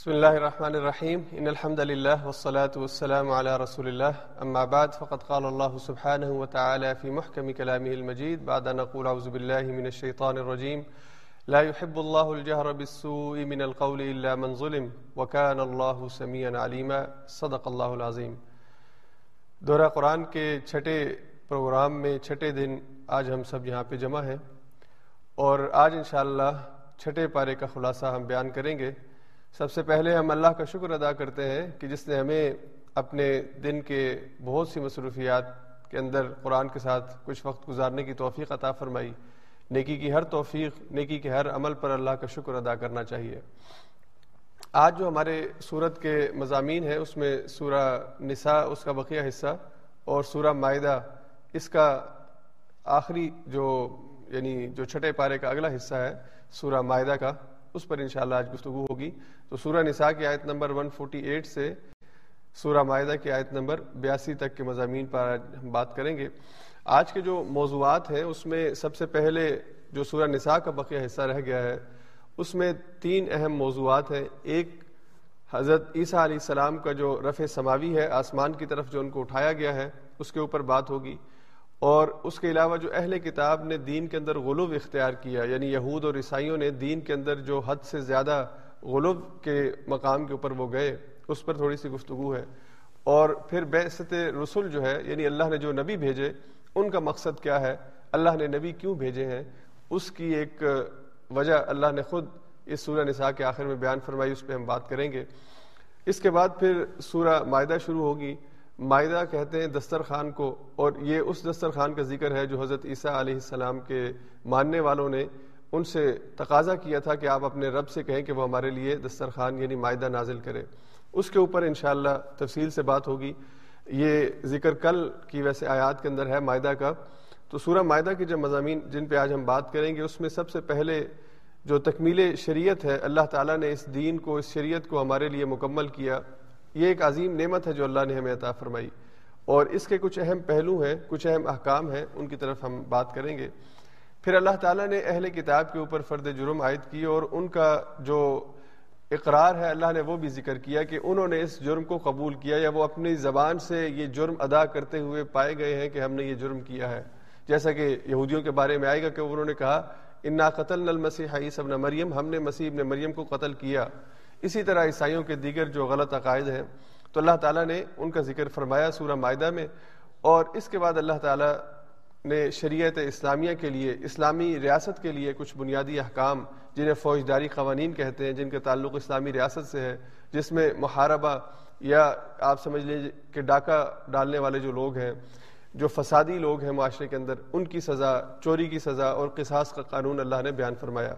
بسم الله الرحمن الرحيم إن الحمد لله والصلاة والسلام على رسول الله أما بعد، فقد قال الله سبحانه وتعالى في محكم كلامه المجيد بعد أن نقول أعوذ بالله من الشيطان الرجيم لا يحب الله الجهر بالسوء من القول إلا من ظلم وكان الله سميعا عليما صدق الله العظيم دورہ قرآن کے چھٹے پروگرام میں چھٹے دن آج ہم سب یہاں پہ جمع ہیں اور آج انشاءاللہ چھٹے پارے کا خلاصہ ہم بیان کریں گے۔ سب سے پہلے ہم اللہ کا شکر ادا کرتے ہیں کہ جس نے ہمیں اپنے دن کے بہت سی مصروفیات کے اندر قرآن کے ساتھ کچھ وقت گزارنے کی توفیق عطا فرمائی۔ نیکی کی ہر توفیق، نیکی کے ہر عمل پر اللہ کا شکر ادا کرنا چاہیے۔ آج جو ہمارے صورت کے مضامین ہیں، اس میں سورہ نساء، اس کا بقیہ حصہ اور سورہ معاہدہ اس کا آخری جو یعنی جو چھٹے پارے کا اگلا حصہ ہے، سورہ معاہدہ کا، اس پر انشاءاللہ آج گفتگو ہوگی۔ تو سورہ نساء کی آیت نمبر 148 سے سورہ معاہدہ کی آیت نمبر بیاسی تک کے مضامین پر ہم بات کریں گے۔ آج کے جو موضوعات ہیں، اس میں سب سے پہلے جو سورہ نساء کا بقیہ حصہ رہ گیا ہے، اس میں تین اہم موضوعات ہیں۔ ایک، حضرت عیسیٰ علیہ السلام کا جو رفع سماوی ہے، آسمان کی طرف جو ان کو اٹھایا گیا ہے، اس کے اوپر بات ہوگی۔ اور اس کے علاوہ جو اہل کتاب نے دین کے اندر غلوب اختیار کیا یعنی یہود اور عیسائیوں نے دین کے اندر جو حد سے زیادہ غلوب کے مقام کے اوپر وہ گئے، اس پر تھوڑی سی گفتگو ہے۔ اور پھر بیست رسول جو ہے یعنی اللہ نے جو نبی بھیجے، ان کا مقصد کیا ہے؟ اللہ نے نبی کیوں بھیجے ہیں؟ اس کی ایک وجہ اللہ نے خود اس سورہ نساء کے آخر میں بیان فرمائی، اس پہ ہم بات کریں گے۔ اس کے بعد پھر سورہ معدہ شروع ہوگی۔ معدہ کہتے ہیں دسترخوان کو، اور یہ اس دسترخوان کا ذکر ہے جو حضرت عیسیٰ علیہ السلام کے ماننے والوں نے ان سے تقاضا کیا تھا کہ آپ اپنے رب سے کہیں کہ وہ ہمارے لیے دسترخوان یعنی معدہ نازل کرے۔ اس کے اوپر انشاءاللہ تفصیل سے بات ہوگی۔ یہ ذکر کل کی ویسے آیات کے اندر ہے معدہ کا۔ تو سورہ معدہ کی جو مضامین جن پہ آج ہم بات کریں گے، اس میں سب سے پہلے جو تکمیل شریعت ہے، اللہ تعالیٰ نے اس دین کو، اس شریعت کو ہمارے لیے مکمل کیا۔ یہ ایک عظیم نعمت ہے جو اللہ نے ہمیں عطا فرمائی۔ اور اس کے کچھ اہم پہلو ہیں، کچھ اہم احکام ہیں، ان کی طرف ہم بات کریں گے۔ پھر اللہ تعالیٰ نے اہل کتاب کے اوپر فرد جرم عائد کی اور ان کا جو اقرار ہے اللہ نے وہ بھی ذکر کیا کہ انہوں نے اس جرم کو قبول کیا یا وہ اپنی زبان سے یہ جرم ادا کرتے ہوئے پائے گئے ہیں کہ ہم نے یہ جرم کیا ہے۔ جیسا کہ یہودیوں کے بارے میں آئے گا کہ انہوں نے کہا، انا قتل نل مسیح ابن مریم ہم نے مسیح نے مریم کو قتل کیا۔ اسی طرح عیسائیوں کے دیگر جو غلط عقائد ہیں۔ تو اللہ تعالیٰ نے ان کا ذکر فرمایا سورہ معدہ میں اور اس کے بعد اللہ تعالیٰ نے شریعت اسلامیہ کے لیے، اسلامی ریاست کے لیے کچھ بنیادی احکام، جنہیں فوجداری قوانین کہتے ہیں، جن کے تعلق اسلامی ریاست سے ہے، جس میں محاربہ یا آپ سمجھ لیجیے کہ ڈاکہ ڈالنے والے جو لوگ ہیں، جو فسادی لوگ ہیں معاشرے کے اندر، ان کی سزا، چوری کی سزا اور قصاص کا قانون اللہ نے بیان فرمایا۔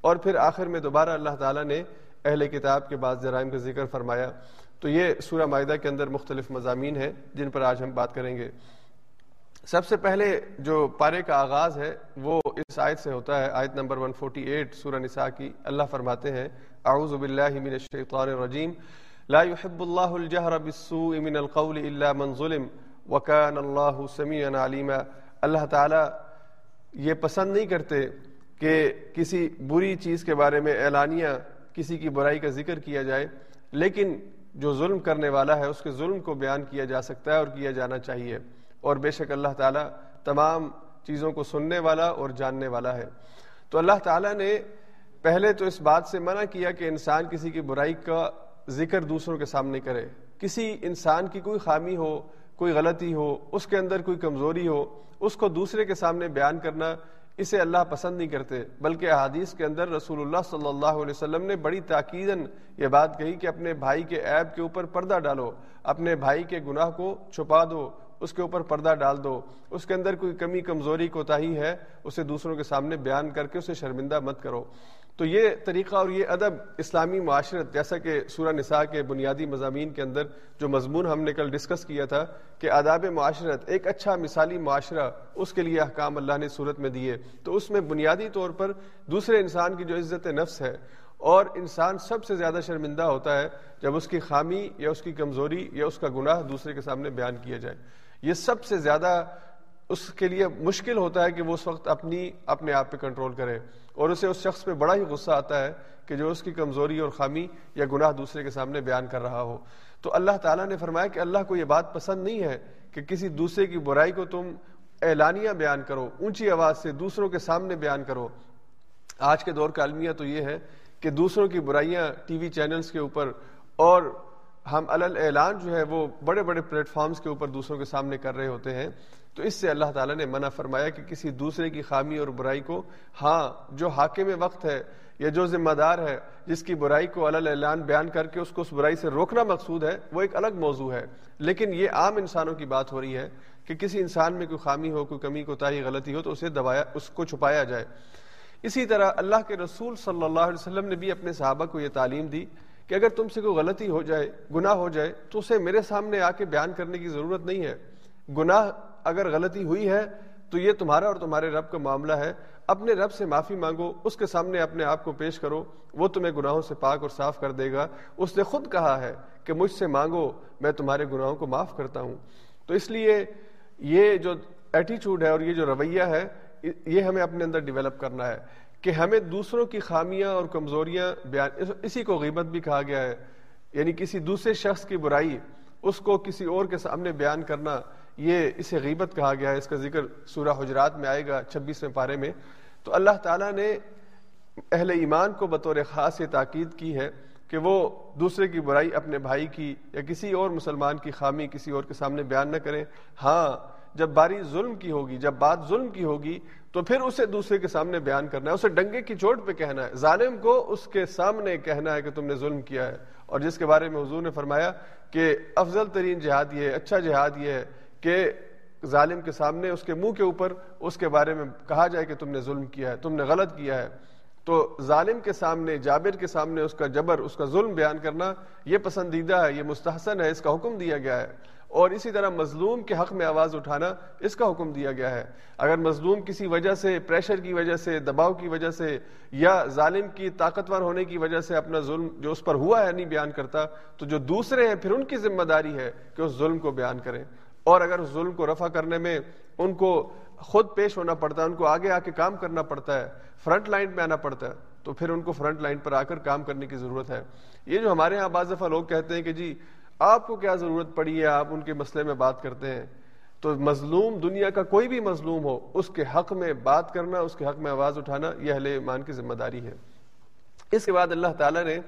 اور پھر آخر میں دوبارہ اللہ تعالیٰ نے اہل کتاب کے بعض جرائم کا ذکر فرمایا۔ تو یہ سورہ معدہ کے اندر مختلف مضامین ہیں، جن پر آج ہم بات کریں گے۔ سب سے پہلے جو پارے کا آغاز ہے، وہ اس آیت سے ہوتا ہے۔ آیت نمبر 148 سورہ نساء کی اللہ فرماتے ہیں، اعوذ باللہ من الشیطان الرجیم۔ لا يحب اللہ الجہر بالسوء من القول الا من ظلم وکان اللہ سمیعا علیما۔ اللہ تعالی یہ پسند نہیں کرتے کہ کسی بری چیز کے بارے میں اعلانیہ کسی کی برائی کا ذکر کیا جائے، لیکن جو ظلم کرنے والا ہے، اس کے ظلم کو بیان کیا جا سکتا ہے اور کیا جانا چاہیے۔ اور بے شک اللہ تعالیٰ تمام چیزوں کو سننے والا اور جاننے والا ہے۔ تو اللہ تعالیٰ نے پہلے تو اس بات سے منع کیا کہ انسان کسی کی برائی کا ذکر دوسروں کے سامنے کرے۔ کسی انسان کی کوئی خامی ہو، کوئی غلطی ہو، اس کے اندر کوئی کمزوری ہو، اس کو دوسرے کے سامنے بیان کرنا اسے اللہ پسند نہیں کرتے۔ بلکہ احادیث کے اندر رسول اللہ صلی اللہ علیہ وسلم نے بڑی تاکیدن یہ بات کہی کہ اپنے بھائی کے عیب کے اوپر پردہ ڈالو، اپنے بھائی کے گناہ کو چھپا دو اس کے اوپر پردہ ڈال دو۔ اس کے اندر کوئی کمی، کمزوری، کوتاہی ہے، اسے دوسروں کے سامنے بیان کر کے اسے شرمندہ مت کرو۔ تو یہ طریقہ اور یہ ادب اسلامی معاشرت، جیسا کہ سورہ نساء کے بنیادی مضامین کے اندر جو مضمون ہم نے کل ڈسکس کیا تھا کہ آداب معاشرت ایک اچھا مثالی معاشرہ اس کے لیے احکام اللہ نے صورت میں دیے۔ تو اس میں بنیادی طور پر دوسرے انسان کی جو عزت نفس ہے اور انسان سب سے زیادہ شرمندہ ہوتا ہے جب اس کی خامی یا اس کی کمزوری یا اس کا گناہ دوسرے کے سامنے بیان کیا جائے۔ یہ سب سے زیادہ اس کے لیے مشکل ہوتا ہے کہ وہ اس وقت اپنی اپنے آپ پہ کنٹرول کرے۔ اور اسے اس شخص پہ بڑا ہی غصہ آتا ہے کہ جو اس کی کمزوری اور خامی یا گناہ دوسرے کے سامنے بیان کر رہا ہو۔ تو اللہ تعالیٰ نے فرمایا کہ اللہ کو یہ بات پسند نہیں ہے کہ کسی دوسرے کی برائی کو تم اعلانیہ بیان کرو، اونچی آواز سے دوسروں کے سامنے بیان کرو۔ آج کے دور کا المیہ تو یہ ہے کہ دوسروں کی برائیاں ٹی وی چینلز کے اوپر اور ہم الل اعلان جو ہے وہ بڑے بڑے پلیٹ فارمز کے اوپر دوسروں کے سامنے کر رہے ہوتے ہیں، تو اس سے اللہ تعالیٰ نے منع فرمایا کہ کسی دوسرے کی خامی اور برائی کو ہاں جو حاکم وقت ہے یا جو ذمہ دار ہے، جس کی برائی کو الل اعلان بیان کر کے اس کو اس برائی سے روکنا مقصود ہے، وہ ایک الگ موضوع ہے۔ لیکن یہ عام انسانوں کی بات ہو رہی ہے کہ کسی انسان میں کوئی خامی ہو، کوئی کمی کوتاہی غلطی ہو، تو اسے دبایا، اس کو چھپایا جائے۔ اسی طرح اللہ کے رسول صلی اللہ علیہ وسلم نے بھی اپنے صحابہ کو یہ تعلیم دی کہ اگر تم سے کوئی غلطی ہو جائے، گناہ ہو جائے، تو اسے میرے سامنے آ کے بیان کرنے کی ضرورت نہیں ہے۔ گناہ اگر غلطی ہوئی ہے، تو یہ تمہارا اور تمہارے رب کا معاملہ ہے۔ اپنے رب سے معافی مانگو، اس کے سامنے اپنے آپ کو پیش کرو۔ وہ تمہیں گناہوں سے پاک اور صاف کر دے گا۔ اس نے خود کہا ہے کہ مجھ سے مانگو، میں تمہارے گناہوں کو معاف کرتا ہوں۔ تو اس لیے یہ جو ایٹیچیوڈ ہے اور یہ جو رویہ ہے، یہ ہمیں اپنے اندر ڈیولپ کرنا ہے۔ کہ ہمیں دوسروں کی خامیاں اور کمزوریاں بیان اسی کو غیبت بھی کہا گیا ہے۔ یعنی کسی دوسرے شخص کی برائی، اس کو کسی اور کے سامنے بیان کرنا، یہ اسے غیبت کہا گیا ہے۔ اس کا ذکر سورہ حجرات میں آئے گا چھبیسویں پارے میں۔ تو اللہ تعالیٰ نے اہل ایمان کو بطور خاص یہ تاکید کی ہے کہ وہ دوسرے کی برائی اپنے بھائی کی یا کسی اور مسلمان کی خامی کسی اور کے سامنے بیان نہ کریں۔ ہاں جب باری ظلم کی ہوگی، جب بات ظلم کی ہوگی، تو پھر اسے دوسرے کے سامنے بیان کرنا ہے۔ اسے ڈنگے کی چوٹ پہ کہنا ہے۔ ظالم کو اس کے سامنے کہنا ہے کہ تم نے ظلم کیا ہے۔ اور جس کے بارے میں حضور نے فرمایا کہ افضل ترین جہاد یہ ہے اچھا جہاد یہ ہے کہ ظالم کے سامنے، اس کے منہ کے اوپر اس کے بارے میں کہا جائے کہ تم نے ظلم کیا ہے، تم نے غلط کیا ہے۔ تو ظالم کے سامنے، جابر کے سامنے اس کا جبر، اس کا ظلم بیان کرنا یہ پسندیدہ ہے، یہ مستحسن ہے، اس کا حکم دیا گیا ہے۔ اور اسی طرح مظلوم کے حق میں آواز اٹھانا اس کا حکم دیا گیا ہے۔ اگر مظلوم کسی وجہ سے پریشر کی وجہ سے، دباؤ کی وجہ سے یا ظالم کی طاقتور ہونے کی وجہ سے اپنا ظلم جو اس پر ہوا ہے نہیں بیان کرتا، تو جو دوسرے ہیں پھر ان کی ذمہ داری ہے کہ اس ظلم کو بیان کریں۔ اور اگر اس ظلم کو رفع کرنے میں ان کو خود پیش ہونا پڑتا ہے، ان کو آگے آ کے کام کرنا پڑتا ہے فرنٹ لائن میں آنا پڑتا ہے، تو پھر ان کو فرنٹ لائن پر آ کر کام کرنے کی ضرورت ہے۔ یہ جو ہمارے یہاں بعض دفعہ لوگ کہتے ہیں کہ جی آپ کو کیا ضرورت پڑی ہے؟ آپ ان کے مسئلے میں بات کرتے ہیں۔ تو مظلوم دنیا کا کوئی بھی مظلوم ہو، اس کے حق میں بات کرنا، اس کے حق میں آواز اٹھانا، یہ اہل ایمان کی ذمہ داری ہے۔ اس کے بعد اللہ تعالیٰ نے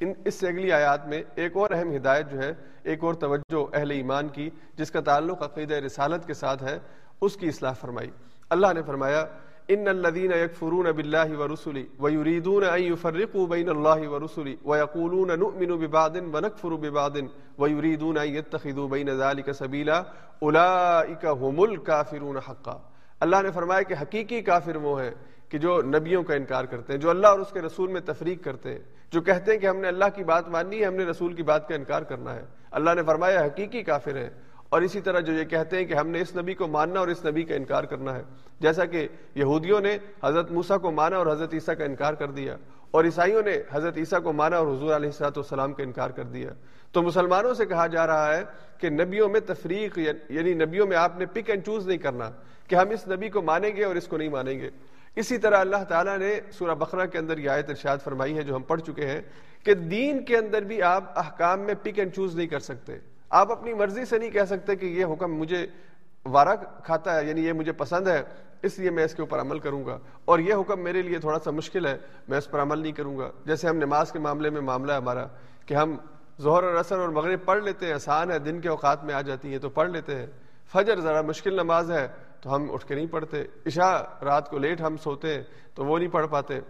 ان، اس سے اگلی آیات میں ایک اور اہم ہدایت جو ہے، ایک اور توجہ اہل ایمان کی، جس کا تعلق عقیدہ رسالت کے ساتھ ہے، اس کی اصلاح فرمائی۔ اللہ نے فرمایا ان الذين يكفرون بالله ورسله ويريدون ان يفرقوا بين الله ورسله ويقولون نؤمن ببعض ونكفر ببعض ويريدون ان يتخذوا بين ذلك سبيلا اولئك هم الكافرون حقا اللہ نے فرمایا کہ حقیقی کافر وہ ہیں کہ جو نبیوں کا انکار کرتے ہیں، جو اللہ اور اس کے رسول میں تفریق کرتے ہیں، جو کہتے ہیں کہ ہم نے اللہ کی بات ماننی ہے، ہم نے رسول کی بات کا انکار کرنا ہے۔ اللہ نے فرمایا حقیقی کافر ہیں۔ اور اسی طرح جو یہ کہتے ہیں کہ ہم نے اس نبی کو ماننا اور اس نبی کا انکار کرنا ہے۔ جیسا کہ یہودیوں نے حضرت موسا کو مانا اور حضرت عیسیٰ کا انکار کر دیا، اور عیسائیوں نے حضرت عیسیٰ کو مانا اور حضور علیہ السلاۃ والسلام کا انکار کر دیا۔ تو مسلمانوں سے کہا جا رہا ہے کہ نبیوں میں تفریق یعنی نبیوں میں آپ نے پک اینڈ چوز نہیں کرنا، کہ ہم اس نبی کو مانیں گے اور اس کو نہیں مانیں گے۔ اسی طرح اللہ تعالیٰ نے سورہ بقرہ کے اندر یہ آیت ارشاد فرمائی ہے جو ہم پڑھ چکے ہیں کہ دین کے اندر بھی آپ احکام میں پک اینڈ چوز نہیں کر سکتے۔ آپ اپنی مرضی سے نہیں کہہ سکتے کہ یہ حکم مجھے وارہ کھاتا ہے یعنی یہ مجھے پسند ہے، اس لیے میں اس کے اوپر عمل کروں گا۔ اور یہ حکم میرے لیے تھوڑا سا مشکل ہے، میں اس پر عمل نہیں کروں گا۔ جیسے ہم نماز کے معاملے میں معاملہ ہے ہمارا کہ ہم ظہر اور اثر اور مغرب پڑھ لیتے ہیں، آسان ہے، دن کے اوقات میں آ جاتی ہے تو پڑھ لیتے ہیں۔ فجر ذرا مشکل نماز ہے تو ہم اٹھ کے نہیں پڑھتے۔ عشاء رات کو لیٹ ہم سوتے ہیں تو وہ نہیں پڑھ پاتے۔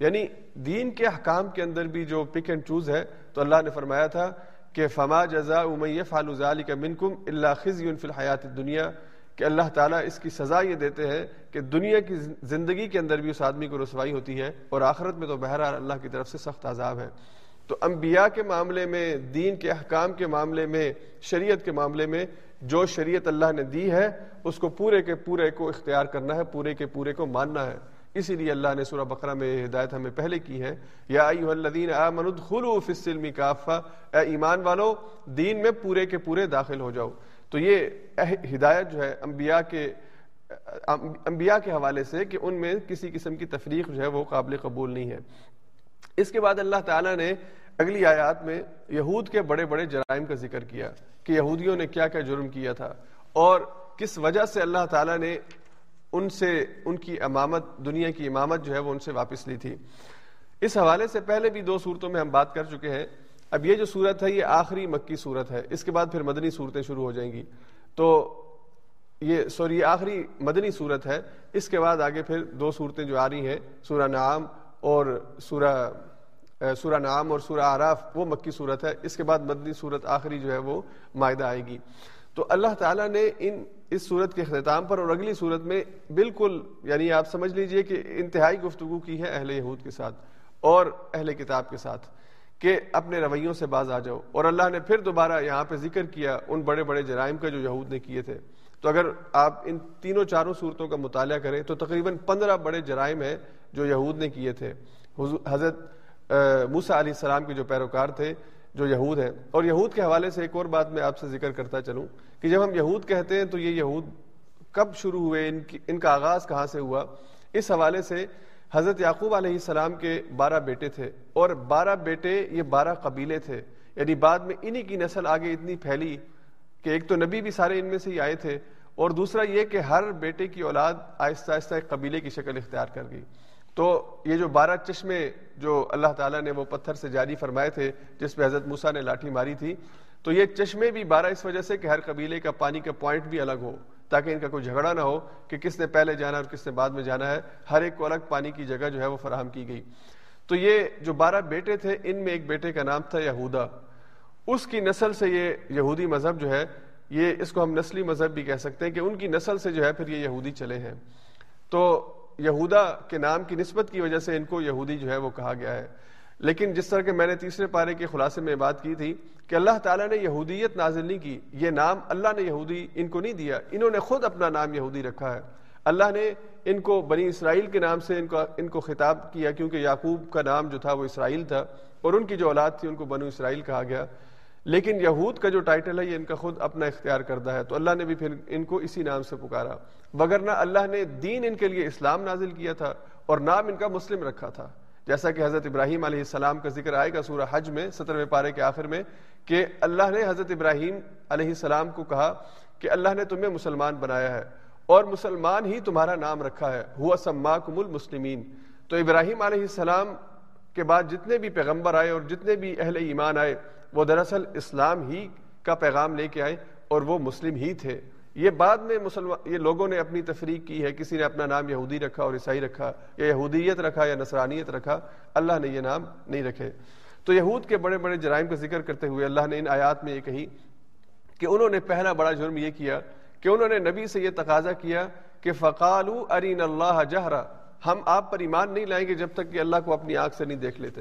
یعنی دین کے حکام کے اندر بھی جو پک اینڈ چوز ہے، تو اللہ نے فرمایا تھا کہ فما جزا امیہ فالوزال کا منکم اللہ خزی فی الحیات دنیا کہ اللہ تعالیٰ اس کی سزا یہ دیتے ہیں کہ دنیا کی زندگی کے اندر بھی اس آدمی کو رسوائی ہوتی ہے اور آخرت میں تو بہرحال اللہ کی طرف سے سخت عذاب ہے۔ تو انبیاء کے معاملے میں، دین کے احکام کے معاملے میں، شریعت کے معاملے میں جو شریعت اللہ نے دی ہے، اس کو پورے کے پورے کو اختیار کرنا ہے، پورے کے پورے کو ماننا ہے۔ اسی لیے اللہ نے سورہ بقرہ میں ہدایت ہمیں پہلے کی ہے، یا ایوہ الذین آمنوا ادخلوا فی السلم کافہ، اے ایمان والو، دین میں پورے کے پورے داخل ہو جاؤ۔ تو یہ ہدایت جو ہے، انبیاء کے انبیاء کے حوالے سے کہ ان میں کسی قسم کی تفریق جو ہے وہ قابل قبول نہیں ہے۔ اس کے بعد اللہ تعالیٰ نے اگلی آیات میں یہود کے بڑے بڑے جرائم کا ذکر کیا کہ یہودیوں نے کیا کیا جرم کیا تھا۔ اور کس وجہ سے اللہ تعالیٰ نے ان سے، ان کی امامت، دنیا کی امامت جو ہے وہ ان سے واپس لی تھی۔ اس حوالے سے پہلے بھی دو صورتوں میں ہم بات کر چکے ہیں۔ اب یہ جو صورت ہے، یہ آخری مکی صورت ہے۔ اس کے بعد پھر مدنی صورتیں شروع ہو جائیں گی۔ تو یہ، سوری آخری مدنی صورت ہے۔ اس کے بعد آگے پھر دو صورتیں جو آ رہی ہیں، سورہ نعام اور سورہ سورہ نعام اور سورہ آراف وہ مکی صورت ہے۔ اس کے بعد مدنی صورت آخری جو ہے وہ معاہدہ آئے گی۔ تو اللہ تعالیٰ نے ان اس صورت کے اختتام پر اور اگلی صورت میں بالکل یعنی آپ سمجھ لیجیے کہ انتہائی گفتگو کی ہے اہل یہود کے ساتھ اور اہل کتاب کے ساتھ کہ اپنے رویوں سے باز آ جاؤ اور اللہ نے پھر دوبارہ یہاں پہ ذکر کیا ان بڑے بڑے جرائم کا جو یہود نے کیے تھے۔ تو اگر آپ ان تینوں چاروں صورتوں کا مطالعہ کریں تو تقریباً پندرہ بڑے جرائم ہیں جو یہود نے کیے تھے۔ حضرت موسا علیہ السلام کے جو پیروکار تھے جو یہود ہیں۔ اور یہود کے حوالے سے ایک اور بات میں آپ سے ذکر کرتا چلوں کہ جب ہم یہود کہتے ہیں تو یہ یہود کب شروع ہوئے، ان کی ان کا آغاز کہاں سے ہوا؟ اس حوالے سے حضرت یعقوب علیہ السلام کے بارہ بیٹے تھے اور بارہ بیٹے یہ بارہ قبیلے تھے۔ یعنی بعد میں انہی کی نسل آگے اتنی پھیلی کہ ایک تو نبی بھی سارے ان میں سے ہی آئے تھے اور دوسرا یہ کہ ہر بیٹے کی اولاد آہستہ آہستہ ایک قبیلے کی شکل اختیار کر گئی۔ تو یہ جو بارہ چشمے جو اللہ تعالیٰ نے وہ پتھر سے جاری فرمائے تھے، جس پہ حضرت موسا نے لاٹھی ماری تھی، تو یہ چشمے بھی بارہ اس وجہ سے کہ ہر قبیلے کا پانی کا پوائنٹ بھی الگ ہو، تاکہ ان کا کوئی جھگڑا نہ ہو کہ کس نے پہلے جانا اور کس نے بعد میں جانا ہے، ہر ایک کو الگ پانی کی جگہ جو ہے وہ فراہم کی گئی۔ تو یہ جو بارہ بیٹے تھے، ان میں ایک بیٹے کا نام تھا یہودا۔ اس کی نسل سے یہ یہودی مذہب جو ہے، یہ اس کو ہم نسلی مذہب بھی کہہ سکتے ہیں کہ ان کی نسل سے جو ہے پھر یہ یہودی چلے ہیں۔ تو یہودا کے نام کی نسبت کی وجہ سے ان کو یہودی جو ہے وہ کہا گیا ہے۔ لیکن جس طرح کہ میں نے تیسرے پارے کے خلاصے میں بات کی تھی کہ اللہ تعالیٰ نے یہودیت نازل نہیں کی، یہ نام اللہ نے یہودی ان کو نہیں دیا، انہوں نے خود اپنا نام یہودی رکھا ہے۔ اللہ نے ان کو بنی اسرائیل کے نام سے ان کو ان کو خطاب کیا کیونکہ یعقوب کا نام جو تھا وہ اسرائیل تھا اور ان کی جو اولاد تھی ان کو بنو اسرائیل کہا گیا۔ لیکن یہود کا جو ٹائٹل ہے، یہ ان کا خود اپنا اختیار کردہ ہے۔ تو اللہ نے بھی پھر ان کو اسی نام سے پکارا۔ وگرنہ اللہ نے دین ان کے لیے اسلام نازل کیا تھا اور نام ان کا مسلم رکھا تھا۔ جیسا کہ حضرت ابراہیم علیہ السلام کا ذکر آئے گا سورہ حج میں، سترویں پارے کے آخر میں، کہ اللہ نے حضرت ابراہیم علیہ السلام کو کہا کہ اللہ نے تمہیں مسلمان بنایا ہے اور مسلمان ہی تمہارا نام رکھا ہے۔ ہوا سماکم المسلمین۔ تو ابراہیم علیہ السلام کے بعد جتنے بھی پیغمبر آئے اور جتنے بھی اہل ایمان آئے وہ دراصل اسلام ہی کا پیغام لے کے آئے اور وہ مسلم ہی تھے۔ یہ بعد میں مسلمان یہ لوگوں نے اپنی تفریق کی ہے۔ کسی نے اپنا نام یہودی رکھا اور عیسائی رکھا یا یہودیت رکھا یا نصرانیت رکھا، اللہ نے یہ نام نہیں رکھے۔ تو یہود کے بڑے بڑے جرائم کا ذکر کرتے ہوئے اللہ نے ان آیات میں یہ کہی کہ انہوں نے پہلا بڑا جرم یہ کیا کہ انہوں نے نبی سے یہ تقاضا کیا کہ فقالو ارین اللہ جہرا، ہم آپ پر ایمان نہیں لائیں گے جب تک کہ اللہ کو اپنی آنکھ سے نہیں دیکھ لیتے۔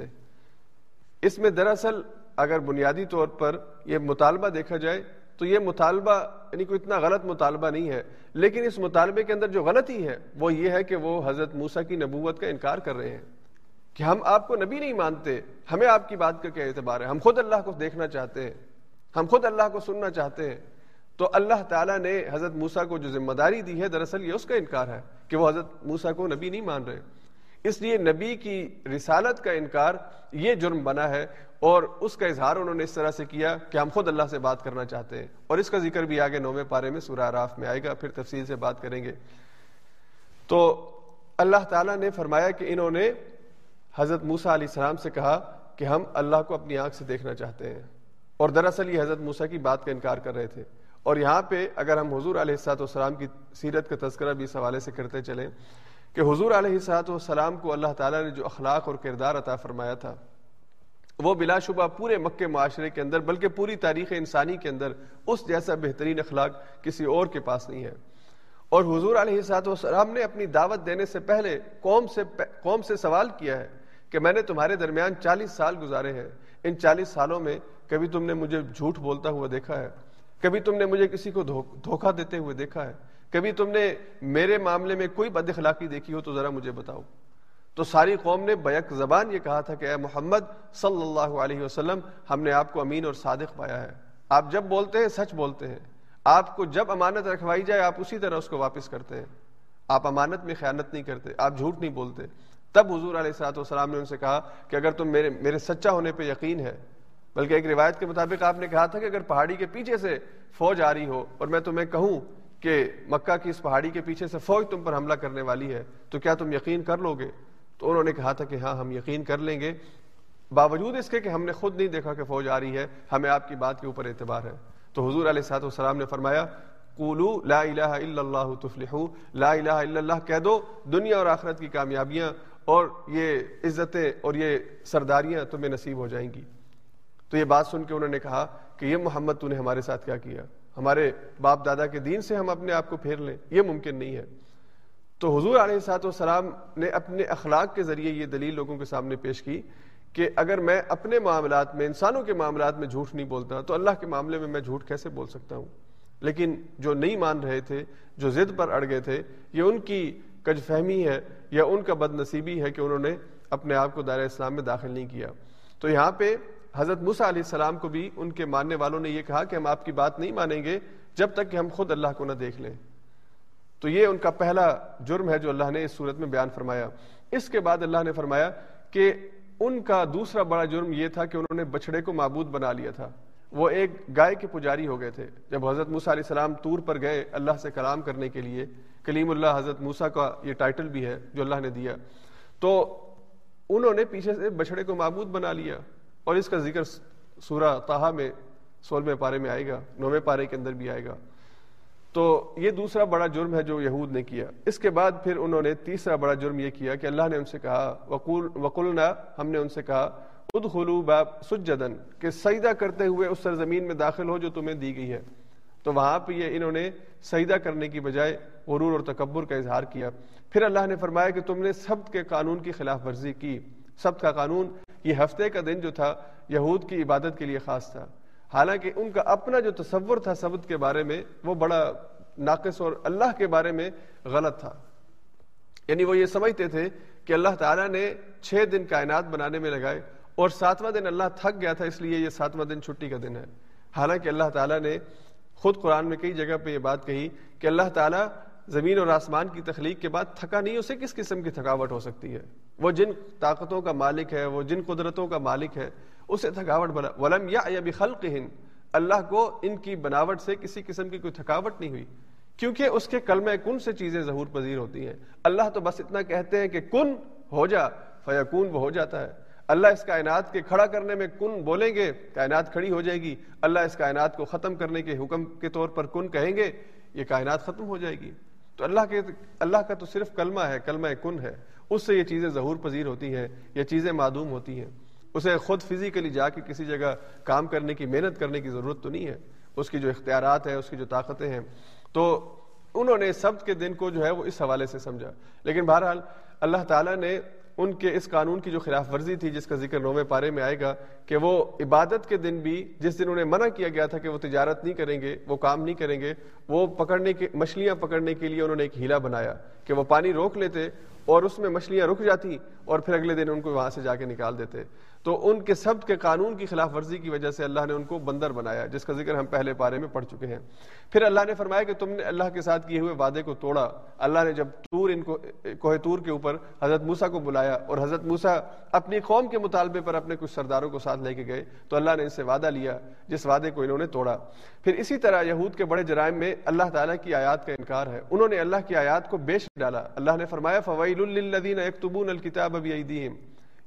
اس میں دراصل اگر بنیادی طور پر یہ مطالبہ دیکھا جائے تو یہ مطالبہ یعنی کوئی اتنا غلط مطالبہ نہیں ہے، لیکن اس مطالبے کے اندر جو غلطی ہے، وہ یہ ہے کہ وہ حضرت موسا کی نبوت کا انکار کر رہے ہیں۔ کہ ہم آپ کو نبی نہیں مانتے، ہمیں آپ کی بات کا کیا اعتبار ہے؟ ہم خود اللہ کو دیکھنا چاہتے ہیں، ہم خود اللہ کو سننا چاہتے ہیں۔ تو اللہ تعالیٰ نے حضرت موسا کو جو ذمہ داری دی ہے، دراصل یہ اس کا انکار ہے کہ وہ حضرت موسا کو نبی نہیں مان رہے۔ اس لیے نبی کی رسالت کا انکار یہ جرم بنا ہے اور اس کا اظہار انہوں نے اس طرح سے کیا کہ ہم خود اللہ سے بات کرنا چاہتے ہیں اور اس کا ذکر بھی آگے نویں پارے میں سورہ راف میں آئے گا، پھر تفصیل سے بات کریں گے۔ تو اللہ تعالیٰ نے فرمایا کہ انہوں نے حضرت موسا علیہ السلام سے کہا کہ ہم اللہ کو اپنی آنکھ سے دیکھنا چاہتے ہیں۔ اور دراصل یہ حضرت موسا کی بات کا انکار کر رہے تھے۔ اور یہاں پہ اگر ہم حضور علیہ السلاط والسلام کی سیرت کا تذکرہ بھی اس حوالے سے کرتے چلیں کہ حضور علیہ السلاط والسلام کو اللہ تعالیٰ نے جو اخلاق اور کردار عطا فرمایا تھا، وہ بلا شبہ پورے مکے معاشرے کے اندر، بلکہ پوری تاریخ انسانی کے اندر اس جیسا بہترین اخلاق کسی اور کے پاس نہیں ہے۔ اور حضور علیہ سات والسلام نے اپنی دعوت دینے سے پہلے قوم سے قوم سے سوال کیا ہے کہ میں نے تمہارے درمیان چالیس سال گزارے ہیں۔ ان چالیس سالوں میں کبھی تم نے مجھے جھوٹ بولتا ہوا دیکھا ہے؟ کبھی تم نے مجھے کسی کو دھوکہ دیتے ہوئے دیکھا ہے؟ کبھی تم نے میرے معاملے میں کوئی بد اخلاقی دیکھی ہو تو ذرا مجھے بتاؤ۔ تو ساری قوم نے بیک زبان یہ کہا تھا کہ اے محمد صلی اللہ علیہ وسلم، ہم نے آپ کو امین اور صادق پایا ہے۔ آپ جب بولتے ہیں، سچ بولتے ہیں۔ آپ کو جب امانت رکھوائی جائے، آپ اسی طرح اس کو واپس کرتے ہیں۔ آپ امانت میں خیانت نہیں کرتے، آپ جھوٹ نہیں بولتے۔ تب حضور علیہ السلاط والسلام نے ان سے کہا کہ اگر تم میرے میرے سچا ہونے پہ یقین ہے، بلکہ ایک روایت کے مطابق آپ نے کہا تھا کہ اگر پہاڑی کے پیچھے سے فوج آ رہی ہو اور میں تمہیں کہوں کہ مکہ کی اس پہاڑی کے پیچھے سے فوج تم پر حملہ کرنے والی ہے، تو کیا تم یقین کر لو گے؟ تو انہوں نے کہا تھا کہ ہاں ہم یقین کر لیں گے۔ باوجود اس کے کہ ہم نے خود نہیں دیکھا کہ فوج آ رہی ہے، ہمیں آپ کی بات کے اوپر اعتبار ہے۔ تو حضور علیہ سات والسلام نے فرمایا، قولو لا الہ الا اللہ تفلحو، لا الہ الا اللہ کہہ دو، دنیا اور آخرت کی کامیابیاں اور یہ عزتیں اور یہ سرداریاں تمہیں نصیب ہو جائیں گی۔ تو یہ بات سن کے انہوں نے کہا کہ یہ محمد تو نے ہمارے ساتھ کیا کیا؟ ہمارے باپ دادا کے دین سے ہم اپنے آپ کو پھیر لیں، یہ ممکن نہیں ہے۔ تو حضور علیہ سات والسلام نے اپنے اخلاق کے ذریعے یہ دلیل لوگوں کے سامنے پیش کی کہ اگر میں اپنے معاملات میں، انسانوں کے معاملات میں جھوٹ نہیں بولتا، تو اللہ کے معاملے میں میں جھوٹ کیسے بول سکتا ہوں؟ لیکن جو نہیں مان رہے تھے، جو ضد پر اڑ گئے تھے، یہ ان کی کج فہمی ہے یا ان کا بد نصیبی ہے کہ انہوں نے اپنے آپ کو دائرہ اسلام میں داخل نہیں کیا۔ تو یہاں پہ حضرت موسا علیہ السلام کو بھی ان کے ماننے والوں نے یہ کہا کہ ہم آپ کی بات نہیں مانیں گے جب تک کہ ہم خود اللہ کو نہ دیکھ لیں۔ تو یہ ان کا پہلا جرم ہے جو اللہ نے اس صورت میں بیان فرمایا۔ اس کے بعد اللہ نے فرمایا کہ ان کا دوسرا بڑا جرم یہ تھا کہ انہوں نے بچڑے کو معبود بنا لیا تھا۔ وہ ایک گائے کے پجاری ہو گئے تھے۔ جب حضرت موسا علیہ السلام تور پر گئے اللہ سے کلام کرنے کے لیے، کلیم اللہ حضرت موسا کا یہ ٹائٹل بھی ہے جو اللہ نے دیا۔ تو انہوں نے پیچھے سے بچڑے کو معبود بنا لیا۔ اور اس کا ذکر سورہ تاہا میں، سولہویں پارے میں آئے گا، نویں پارے کے اندر بھی آئے گا۔ تو یہ دوسرا بڑا جرم ہے جو یہود نے کیا۔ اس کے بعد پھر انہوں نے تیسرا بڑا جرم یہ کیا کہ اللہ نے ان سے کہا، وقول، وقلنا، ہم نے ان سے کہا ادخلوا باب سجدن کہ سجدہ کرتے ہوئے اس سرزمین میں داخل ہو جو تمہیں دی گئی ہے۔ تو وہاں پہ یہ انہوں نے سجدہ کرنے کی بجائے غرور اور تکبر کا اظہار کیا۔ پھر اللہ نے فرمایا کہ تم نے سبت کے قانون کی خلاف ورزی کی۔ سبت کا قانون یہ ہفتے کا دن جو تھا یہود کی عبادت کے لیے خاص تھا۔ حالانکہ ان کا اپنا جو تصور تھا سبت کے بارے میں، وہ بڑا ناقص اور اللہ کے بارے میں غلط تھا۔ یعنی وہ یہ سمجھتے تھے کہ اللہ تعالیٰ نے چھ دن کائنات بنانے میں لگائے اور ساتواں دن اللہ تھک گیا تھا، اس لیے یہ ساتواں دن چھٹی کا دن ہے۔ حالانکہ اللہ تعالیٰ نے خود قرآن میں کئی جگہ پہ یہ بات کہی کہ اللہ تعالیٰ زمین اور آسمان کی تخلیق کے بعد تھکا نہیں، اسے کس قسم کی تھکاوٹ ہو سکتی ہے؟ وہ جن طاقتوں کا مالک ہے، وہ جن قدرتوں کا مالک ہے، اسے تھکاوٹ بنا ولم یا خلق اللہ کو ان کی بناوٹ سے کسی قسم کی کوئی تھکاوٹ نہیں ہوئی۔ کیونکہ اس کے کلمہ کن سے چیزیں ظہور پذیر ہوتی ہیں؟ اللہ تو بس اتنا کہتے ہیں کہ کن ہو جا، فیکون وہ ہو جاتا ہے۔ اللہ اس کائنات کے کھڑا کرنے میں کن بولیں گے، کائنات کھڑی ہو جائے گی۔ اللہ اس کائنات کو ختم کرنے کے حکم کے طور پر کن کہیں گے، یہ کائنات ختم ہو جائے گی۔ تو اللہ کے اللہ کا تو صرف کلمہ ہے، کلمہ کن ہے۔ اس سے یہ چیزیں ظہور پذیر ہوتی ہیں یہ چیزیں معدوم ہوتی ہیں۔ اسے خود فزیکلی جا کے کسی جگہ کام کرنے کی، محنت کرنے کی ضرورت تو نہیں ہے۔ اس کی جو اختیارات ہیں، اس کی جو طاقتیں ہیں۔ تو انہوں نے سبت کے دن کو جو ہے وہ اس حوالے سے سمجھا۔ لیکن بہرحال اللہ تعالیٰ نے ان کے اس قانون کی جو خلاف ورزی تھی، جس کا ذکر نویں پارے میں آئے گا کہ وہ عبادت کے دن بھی جس دن انہیں منع کیا گیا تھا کہ وہ تجارت نہیں کریں گے، وہ کام نہیں کریں گے، وہ پکڑنے کے، مچھلیاں پکڑنے کے لیے انہوں نے ایک ہیلا بنایا کہ وہ پانی روک لیتے اور اس میں مچھلیاں رک جاتی اور پھر اگلے دن ان کو وہاں سے جا کے نکال دیتے۔ تو ان کے سب کے قانون کی خلاف ورزی کی وجہ سے اللہ نے ان کو بندر بنایا، جس کا ذکر ہم پہلے پارے میں پڑھ چکے ہیں۔ پھر اللہ نے فرمایا کہ تم نے اللہ کے ساتھ کیے ہوئے وعدے کو توڑا۔ اللہ نے جب تور ان کو، کوہ تور کے اوپر حضرت موسا کو بلایا اور حضرت موسا اپنی قوم کے مطالبے پر اپنے کچھ سرداروں کو ساتھ لے کے گئے، تو اللہ نے ان سے وعدہ لیا، جس وعدے کو انہوں نے توڑا۔ پھر اسی طرح یہود کے بڑے جرائم میں اللہ تعالیٰ کی آیات کا انکار ہے۔ انہوں نے اللہ کی آیات کو بیچ ڈالا۔ اللہ نے فرمایا فوائد فوائل للذین یکتبون الکتاب بیدیہم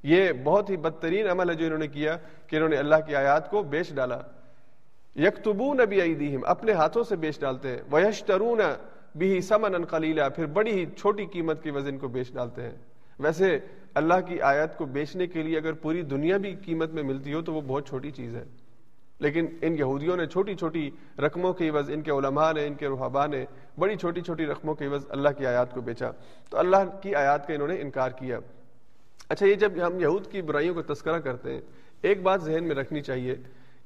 یہ بہت ہی بدترین عمل ہے جو انہوں نے کیا کہ انہوں نے اللہ کی آیات کو بیچ ڈالا۔ یکتبون ابی اپنے ہاتھوں سے بیچ ڈالتے ہیں۔ ویشترون بھی سمن قلیلا پھر بڑی ہی چھوٹی قیمت کی وزن کو بیچ ڈالتے ہیں۔ ویسے اللہ کی آیات کو بیچنے کے لیے اگر پوری دنیا بھی قیمت میں ملتی ہو تو وہ بہت چھوٹی چیز ہے۔ لیکن ان یہودیوں نے چھوٹی چھوٹی رقموں کی عوض، ان کے علماء نے، ان کے روحبا نے بڑی چھوٹی چھوٹی رقموں کی عوض اللہ کی آیات کو بیچا۔ تو اللہ کی آیات کا انہوں نے انکار کیا۔ اچھا یہ جب ہم یہود کی برائیوں کو تذکرہ کرتے ہیں، ایک بات ذہن میں رکھنی چاہیے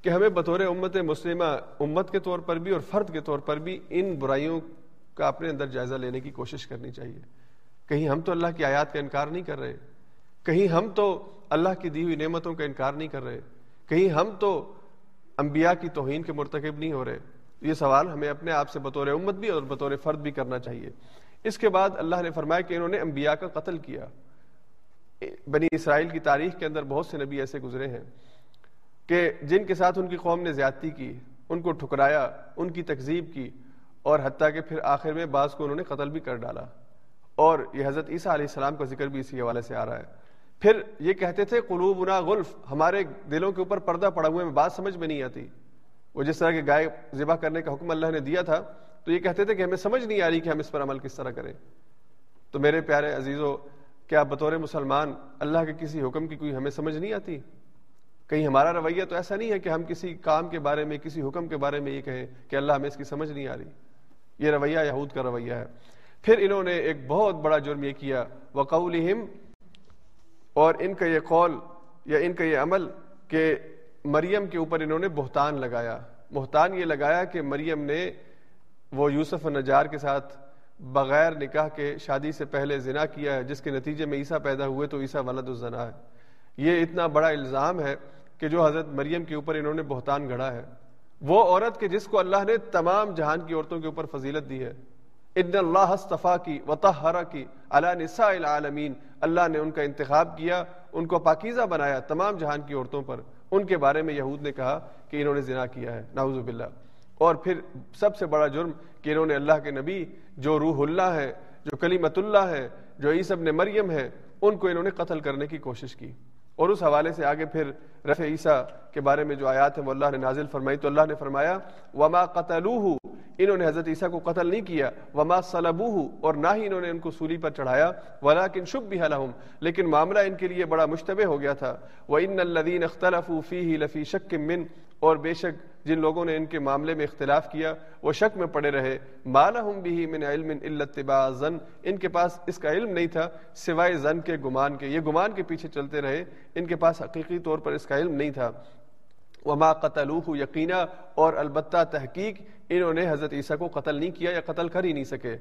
کہ ہمیں بطور امت مسلمہ، امت کے طور پر بھی اور فرد کے طور پر بھی ان برائیوں کا اپنے اندر جائزہ لینے کی کوشش کرنی چاہیے۔ کہیں ہم تو اللہ کی آیات کا انکار نہیں کر رہے۔ کہیں ہم تو اللہ کی دی ہوئی نعمتوں کا انکار نہیں کر رہے۔ کہیں ہم تو انبیاء کی توہین کے مرتکب نہیں ہو رہے۔ یہ سوال ہمیں اپنے آپ سے بطور امت بھی اور بطور فرد بھی کرنا چاہیے۔ اس کے بعد اللہ نے فرمایا کہ انہوں نے انبیاء کا قتل کیا۔ بنی اسرائیل کی تاریخ کے اندر بہت سے نبی ایسے گزرے ہیں کہ جن کے ساتھ ان کی قوم نے زیادتی کی، ان کو ٹھکرایا، ان کی تکذیب کی اور حتیٰ کہ پھر آخر میں بعض کو انہوں نے قتل بھی کر ڈالا۔ اور یہ حضرت عیسیٰ علیہ السلام کا ذکر بھی اسی حوالے سے آ رہا ہے۔ پھر یہ کہتے تھے، قلوبنا غلف، ہمارے دلوں کے اوپر پردہ پڑا ہوئے میں بات سمجھ میں نہیں آتی۔ وہ جس طرح کے گائے ذبح کرنے کا حکم اللہ نے دیا تھا، تو یہ کہتے تھے کہ ہمیں سمجھ نہیں آ رہی کہ ہم اس پر عمل کس طرح کریں۔ تو میرے پیارے عزیزو، کیا بطور مسلمان اللہ کے کسی حکم کی کوئی ہمیں سمجھ نہیں آتی؟ کہیں ہمارا رویہ تو ایسا نہیں ہے کہ ہم کسی کام کے بارے میں، کسی حکم کے بارے میں یہ کہیں کہ اللہ ہمیں اس کی سمجھ نہیں آ رہی۔ یہ رویہ یہود کا رویہ ہے۔ پھر انہوں نے ایک بہت بڑا جرم یہ کیا۔ وقول اور ان کا یہ قول یا ان کا یہ عمل کہ مریم کے اوپر انہوں نے بہتان لگایا۔ بہتان یہ لگایا کہ مریم نے وہ یوسف نجار کے ساتھ بغیر نکاح کے شادی سے پہلے زنا کیا ہے، جس کے نتیجے میں عیسیٰ پیدا ہوئے تو عیسیٰ ولد الزنا ہے۔ یہ اتنا بڑا الزام ہے کہ جو حضرت مریم کے اوپر انہوں نے بہتان گھڑا ہے۔ وہ عورت کے جس کو اللہ نے تمام جہان کی عورتوں کے اوپر فضیلت دی ہے۔ ان اللہ استفا کی وطہرا کی اللہ نساء العالمین، اللہ نے ان کا انتخاب کیا، ان کو پاکیزہ بنایا تمام جہان کی عورتوں پر۔ ان کے بارے میں یہود نے کہا کہ انہوں نے زنا کیا ہے۔ ناؤز باللہ۔ اور پھر سب سے بڑا جرم کہ انہوں نے اللہ کے نبی جو روح اللہ ہے، جو کلیمت اللہ ہے، جو عیسب نے مریم ہے، ان کو انہوں نے قتل کرنے کی کوشش کی۔ اور اس حوالے سے آگے پھر رفع عیسیٰ کے بارے میں جو آیات ہیں وہ اللہ نے نازل فرمائی تو اللہ نے فرمایا، وما قتلوہ انہوں نے حضرت عیسیٰ کو قتل نہیں کیا، وما صلبوہ اور نہ ہی انہوں نے ان کو سولی پر چڑھایا ولیکن شبہ لہم لیکن معاملہ ان کے لیے بڑا مشتبہ ہو گیا تھا۔ وَإِنَّ الَّذِينَ الدین فِيهِ لَفِي شَكٍ مِّن اور بے شک جن لوگوں نے ان کے معاملے میں اختلاف کیا، وہ شک میں پڑے رہے مالہم بھی من علم الا اتباع زن ان کے پاس اس کا علم نہیں تھا، سوائے زن کے، گمان کے۔ یہ گمان کے پیچھے چلتے رہے، ان کے پاس حقیقی طور پر اس کا علم نہیں تھا۔ وما قتلوہ یقینا اور البتہ تحقیق، انہوں نے حضرت عیسیٰ کو قتل نہیں کیا یا قتل کر ہی نہیں سکے۔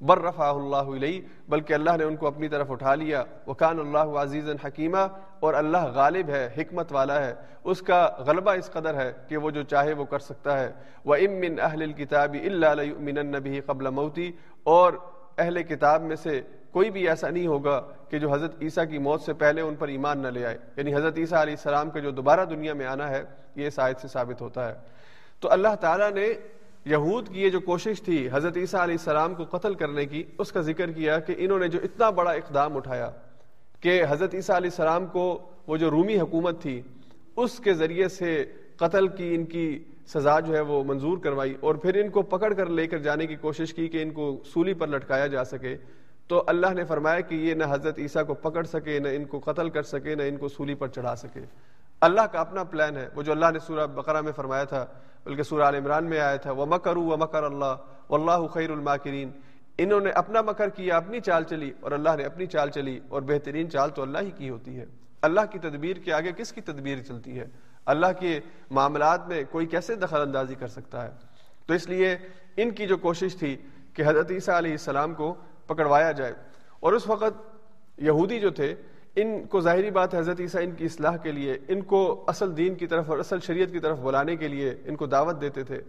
بر رفا اللہ علیہ بلکہ اللہ نے ان کو اپنی طرف اٹھا لیا۔ وکان اللہ عزیز حکیمہ اور اللہ غالب ہے، حکمت والا ہے۔ اس کا غلبہ اس قدر ہے کہ وہ جو چاہے وہ کر سکتا ہے۔ وہ امن اہل الکتاب اللہ نبی قبل موتی اور اہل کتاب میں سے کوئی بھی ایسا نہیں ہوگا کہ جو حضرت عیسیٰ کی موت سے پہلے ان پر ایمان نہ لے آئے۔ یعنی حضرت عیسیٰ علیہ السلام کا جو دوبارہ دنیا میں آنا ہے، یہ اس آیت سے ثابت ہوتا ہے۔ تو اللہ تعالیٰ نے یہود کی یہ جو کوشش تھی حضرت عیسیٰ علیہ السلام کو قتل کرنے کی، اس کا ذکر کیا کہ انہوں نے جو اتنا بڑا اقدام اٹھایا کہ حضرت عیسیٰ علیہ السلام کو وہ جو رومی حکومت تھی، اس کے ذریعے سے قتل کی ان کی سزا جو ہے وہ منظور کروائی اور پھر ان کو پکڑ کر لے کر جانے کی کوشش کی کہ ان کو سولی پر لٹکایا جا سکے۔ تو اللہ نے فرمایا کہ یہ نہ حضرت عیسیٰ کو پکڑ سکے، نہ ان کو قتل کر سکے، نہ ان کو سولی پر چڑھا سکے۔ اللہ کا اپنا پلان ہے۔ وہ جو اللہ نے سورہ بقرہ میں فرمایا تھا، بلکہ سورہ عمران میں آیا تھا وہ مکر و مکر اللہ اللہ خیر الماکرین انہوں نے اپنا مکر کیا، اپنی چال چلی، اور اللہ نے اپنی چال چلی، اور بہترین چال تو اللہ ہی کی ہوتی ہے۔ اللہ کی تدبیر کے آگے کس کی تدبیر چلتی ہے؟ اللہ کے معاملات میں کوئی کیسے دخل اندازی کر سکتا ہے؟ تو اس لیے ان کی جو کوشش تھی کہ حضرت عیسیٰ علیہ السلام کو پکڑوایا جائے۔ اور اس وقت یہودی جو تھے ان کو ظاہری بات حضرت عیسیٰ ان کی اصلاح کے لیے، ان کو اصل دین کی طرف اور اصل شریعت کی طرف بلانے کے لیے ان کو دعوت دیتے تھے۔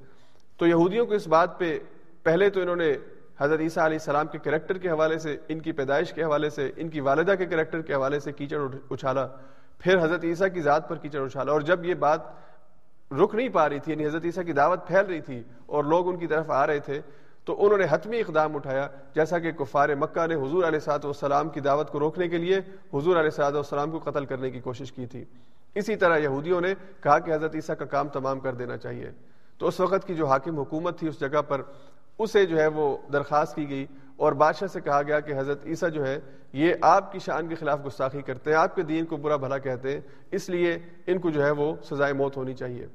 تو یہودیوں کو اس بات پہ، پہلے تو انہوں نے حضرت عیسیٰ علیہ السلام کے کریکٹر کے حوالے سے، ان کی پیدائش کے حوالے سے، ان کی والدہ کے کریکٹر کے حوالے سے کیچڑ اچھالا۔ پھر حضرت عیسیٰ کی ذات پر کیچڑ اچھالا۔ اور جب یہ بات رک نہیں پا رہی تھی یعنی حضرت عیسیٰ کی دعوت پھیل رہی تھی اور لوگ ان کی طرف آ رہے تھے تو انہوں نے حتمی اقدام اٹھایا، جیسا کہ کفار مکہ نے حضور علیہ صاحب والسلام کی دعوت کو روکنے کے لیے حضور علیہ صاحب والسلام کو قتل کرنے کی کوشش کی تھی۔ اسی طرح یہودیوں نے کہا کہ حضرت عیسیٰ کا کام تمام کر دینا چاہیے۔ تو اس وقت کی جو حاکم حکومت تھی اس جگہ پر، اسے جو ہے وہ درخواست کی گئی اور بادشاہ سے کہا گیا کہ حضرت عیسیٰ جو ہے، یہ آپ کی شان کے خلاف گستاخی کرتے ہیں، آپ کے دین کو برا بھلا کہتے ہیں، اس لیے ان کو جو ہے وہ سزائے موت ہونی چاہیے۔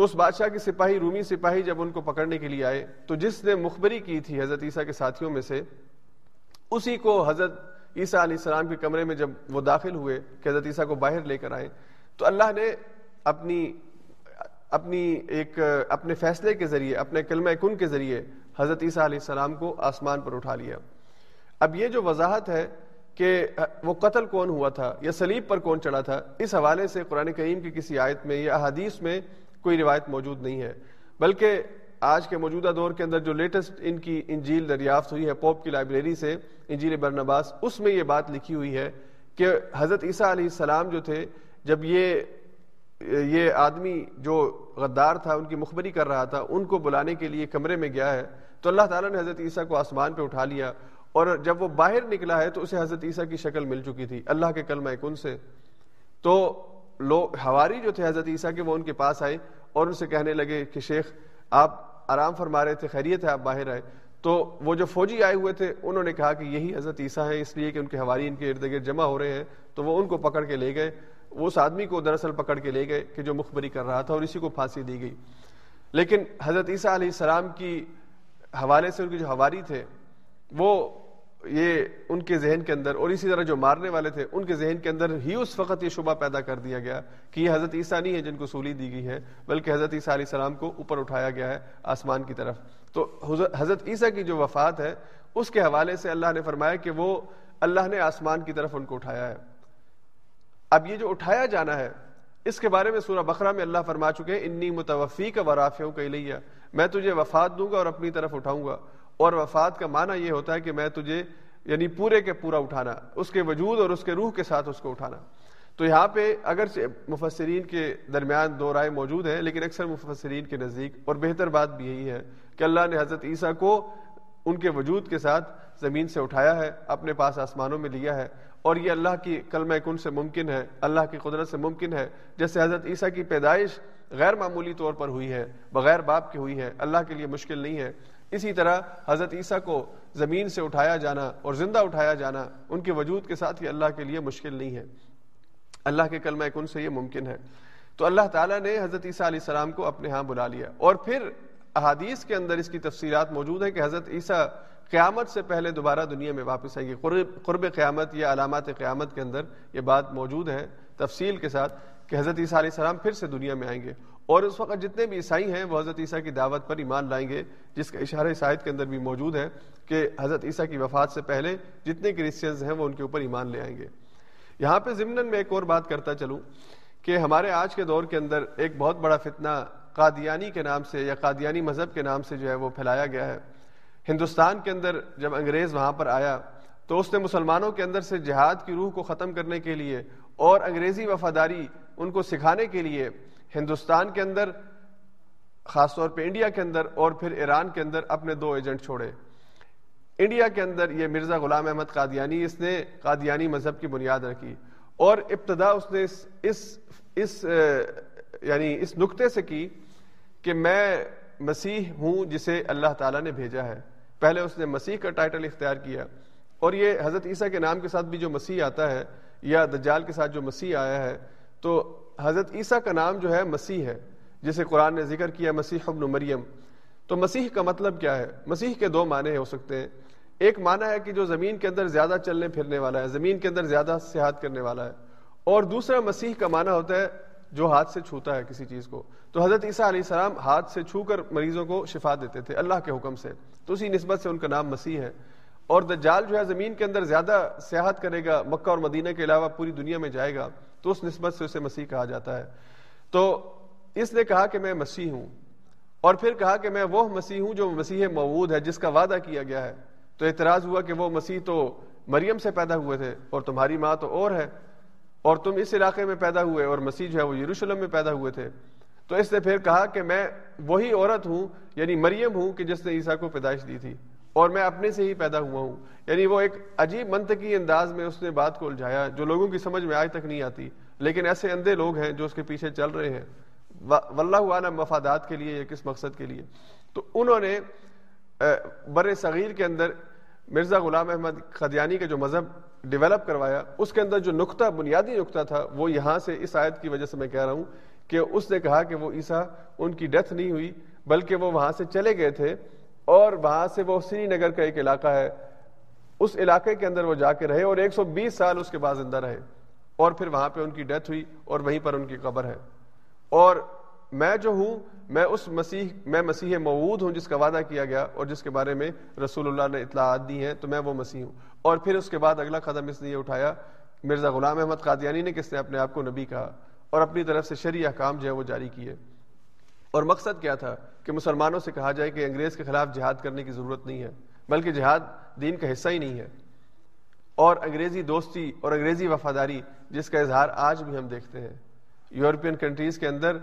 تو اس بادشاہ کے سپاہی، رومی سپاہی جب ان کو پکڑنے کے لیے آئے، تو جس نے مخبری کی تھی حضرت عیسیٰ کے ساتھیوں میں سے، اسی کو حضرت عیسیٰ علیہ السلام کے کمرے میں جب وہ داخل ہوئے کہ حضرت عیسیٰ کو باہر لے کر آئے، تو اللہ نے اپنی اپنی ایک، اپنے فیصلے کے ذریعے، اپنے کلمہ کن کے ذریعے حضرت عیسیٰ علیہ السلام کو آسمان پر اٹھا لیا۔ اب یہ جو وضاحت ہے کہ وہ قتل کون ہوا تھا یا سلیب پر کون چڑھا تھا، اس حوالے سے قرآن کریم کی کسی آیت میں یا احادیث میں کوئی روایت موجود نہیں ہے۔ بلکہ آج کے موجودہ دور کے اندر جو لیٹسٹ ان کی انجیل دریافت ہوئی ہے پوپ کی لائبریری سے، انجیل برنباس اس میں یہ بات لکھی ہوئی ہے کہ حضرت عیسیٰ علیہ السلام جو تھے، جب یہ یہ آدمی جو غدار تھا، ان کی مخبری کر رہا تھا، ان کو بلانے کے لیے کمرے میں گیا ہے، تو اللہ تعالیٰ نے حضرت عیسیٰ کو آسمان پہ اٹھا لیا اور جب وہ باہر نکلا ہے تو اسے حضرت عیسیٰ کی شکل مل چکی تھی، اللہ کے کلمہ کن سے۔ تو لوگ ہواری جو تھے حضرت عیسیٰ کے، وہ ان کے پاس آئے اور ان سے کہنے لگے کہ شیخ، آپ آرام فرما رہے تھے، خیریت ہے، آپ باہر آئے۔ تو وہ جو فوجی آئے ہوئے تھے، انہوں نے کہا کہ یہی حضرت عیسیٰ ہیں، اس لیے کہ ان کے ہواری ان کے ارد گرد جمع ہو رہے ہیں۔ تو وہ ان کو پکڑ کے لے گئے۔ اس آدمی کو دراصل پکڑ کے لے گئے کہ جو مخبری کر رہا تھا اور اسی کو پھانسی دی گئی۔ لیکن حضرت عیسیٰ علیہ السلام کی حوالے سے ان کے جو ہواری تھے، وہ یہ ان کے ذہن کے اندر اور اسی طرح جو مارنے والے تھے، ان کے ذہن کے اندر ہی اس وقت یہ شبہ پیدا کر دیا گیا کہ یہ حضرت عیسیٰ نہیں ہے جن کو سولی دی گئی ہے بلکہ حضرت عیسیٰ علیہ السلام کو اوپر اٹھایا گیا ہے آسمان کی طرف۔ تو حضرت عیسیٰ کی جو وفات ہے، اس کے حوالے سے اللہ نے فرمایا کہ وہ اللہ نے آسمان کی طرف ان کو اٹھایا ہے۔ اب یہ جو اٹھایا جانا ہے، اس کے بارے میں سورہ بقرہ میں اللہ فرما چکے ہیں، انی متوفی کا ورافیوں کا لیا میں تجھے وفات دوں گا اور اپنی طرف اٹھاؤں گا۔ اور وفات کا معنی یہ ہوتا ہے کہ میں تجھے یعنی پورے کے پورا اٹھانا، اس کے وجود اور اس کے روح کے ساتھ اس کو اٹھانا۔ تو یہاں پہ اگر مفسرین کے درمیان دو رائے موجود ہیں، لیکن اکثر مفسرین کے نزدیک اور بہتر بات بھی یہی ہے کہ اللہ نے حضرت عیسیٰ کو ان کے وجود کے ساتھ زمین سے اٹھایا ہے، اپنے پاس آسمانوں میں لیا ہے۔ اور یہ اللہ کی کلمہ کن سے ممکن ہے؟ اللہ کی قدرت سے ممکن ہے۔ جیسے حضرت عیسیٰ کی پیدائش غیر معمولی طور پر ہوئی ہے، بغیر باپ کی ہوئی ہے، اللہ کے لیے مشکل نہیں ہے۔ اسی طرح حضرت عیسیٰ کو زمین سے اٹھایا جانا اور زندہ اٹھایا جانا ان کے وجود کے ساتھ ہی اللہ کے لیے مشکل نہیں ہے۔ اللہ کے کلمہ کن سے یہ ممکن ہے۔ تو اللہ تعالیٰ نے حضرت عیسیٰ علیہ السلام کو اپنے ہاں بلا لیا۔ اور پھر احادیث کے اندر اس کی تفصیلات موجود ہیں کہ حضرت عیسیٰ قیامت سے پہلے دوبارہ دنیا میں واپس آئیں گے۔ قرب قیامت یا علامات قیامت کے اندر یہ بات موجود ہے تفصیل کے ساتھ کہ حضرت عیسیٰ علیہ السلام پھر سے دنیا میں آئیں گے۔ اور اس وقت جتنے بھی عیسائی ہیں، وہ حضرت عیسیٰ کی دعوت پر ایمان لائیں گے، جس کا اشارہ عیسائیت کے اندر بھی موجود ہے کہ حضرت عیسیٰ کی وفات سے پہلے جتنے کرسچنز ہیں، وہ ان کے اوپر ایمان لے آئیں گے۔ یہاں پہ ضمن میں ایک اور بات کرتا چلوں کہ ہمارے آج کے دور کے اندر ایک بہت بڑا فتنہ قادیانی کے نام سے یا قادیانی مذہب کے نام سے جو ہے وہ پھیلایا گیا ہے۔ ہندوستان کے اندر جب انگریز وہاں پر آیا تو اس نے مسلمانوں کے اندر سے جہاد کی روح کو ختم کرنے کے لیے اور انگریزی وفاداری ان کو سکھانے کے لیے ہندوستان کے اندر خاص طور پہ انڈیا کے اندر اور پھر ایران کے اندر اپنے دو ایجنٹ چھوڑے۔ انڈیا کے اندر یہ مرزا غلام احمد قادیانی اس نے قادیانی مذہب کی بنیاد رکھی اور ابتدا اس نے اس اس, اس یعنی اس نقطے سے کی کہ میں مسیح ہوں جسے اللہ تعالیٰ نے بھیجا ہے۔ پہلے اس نے مسیح کا ٹائٹل اختیار کیا اور یہ حضرت عیسیٰ کے نام کے ساتھ بھی جو مسیح آتا ہے یا دجال کے ساتھ جو مسیح آیا ہے تو حضرت عیسیٰ کا نام جو ہے مسیح ہے، جسے قرآن نے ذکر کیا مسیح ابن مریم۔ تو مسیح کا مطلب کیا ہے؟ مسیح کے دو معنی ہو سکتے ہیں۔ ایک معنی ہے کہ جو زمین کے اندر زیادہ چلنے پھرنے والا ہے، زمین کے اندر زیادہ سیاحت کرنے والا ہے۔ اور دوسرا مسیح کا معنی ہوتا ہے جو ہاتھ سے چھوتا ہے کسی چیز کو۔ تو حضرت عیسیٰ علیہ السلام ہاتھ سے چھو کر مریضوں کو شفا دیتے تھے اللہ کے حکم سے۔ تو اسی نسبت سے ان کا نام مسیح ہے۔ اور دجال جو ہے زمین کے اندر زیادہ سیاحت کرے گا، مکہ اور مدینہ کے علاوہ پوری دنیا میں جائے گا۔ تو اس نسبت سے اسے مسیح کہا جاتا ہے۔ تو اس نے کہا کہ میں مسیح ہوں اور پھر کہا کہ میں وہ مسیح ہوں جو مسیح موود ہے جس کا وعدہ کیا گیا ہے۔ تو اعتراض ہوا کہ وہ مسیح تو مریم سے پیدا ہوئے تھے اور تمہاری ماں تو اور ہے اور تم اس علاقے میں پیدا ہوئے اور مسیح جو ہے وہ یروشلم میں پیدا ہوئے تھے۔ تو اس نے پھر کہا کہ میں وہی عورت ہوں یعنی مریم ہوں، کہ جس نے عیسیٰ کو پیدائش دی تھی۔ اور میں اپنے سے ہی پیدا ہوا ہوں۔ یعنی وہ ایک عجیب منطقی انداز میں اس نے بات کو الجھایا جو لوگوں کی سمجھ میں آج تک نہیں آتی، لیکن ایسے اندھے لوگ ہیں جو اس کے پیچھے چل رہے ہیں۔ واللہ عالم مفادات کے لیے یا کس مقصد کے لیے۔ تو انہوں نے بر صغیر کے اندر مرزا غلام احمد خدیانی کا جو مذہب ڈیولپ کروایا، اس کے اندر جو نقطہ، بنیادی نقطہ تھا، وہ یہاں سے اس آیت کی وجہ سے میں کہہ رہا ہوں کہ اس نے کہا کہ وہ عیسیٰ، ان کی ڈیتھ نہیں ہوئی، بلکہ وہ وہاں سے چلے گئے تھے۔ اور وہاں سے وہ سری نگر کا ایک علاقہ ہے، اس علاقے کے اندر وہ جا کے رہے اور ایک سو بیس سال اس کے بعد زندہ رہے۔ اور پھر وہاں پہ ان کی ڈیتھ ہوئی اور وہیں پر ان کی قبر ہے۔ اور میں جو ہوں، میں اس مسیح، میں مسیح موود ہوں جس کا وعدہ کیا گیا اور جس کے بارے میں رسول اللہ نے اطلاعات دی ہیں، تو میں وہ مسیح ہوں۔ اور پھر اس کے بعد اگلا قدم اس نے یہ اٹھایا، مرزا غلام احمد قادیانی نے کس نے اپنے آپ کو نبی کہا اور اپنی طرف سے شریع احکام جو ہے وہ جاری کیے۔ اور مقصد کیا تھا؟ کہ مسلمانوں سے کہا جائے کہ انگریز کے خلاف جہاد کرنے کی ضرورت نہیں ہے، بلکہ جہاد دین کا حصہ ہی نہیں ہے۔ اور انگریزی دوستی اور انگریزی وفاداری جس کا اظہار آج بھی ہم دیکھتے ہیں۔ یورپین کنٹریز کے اندر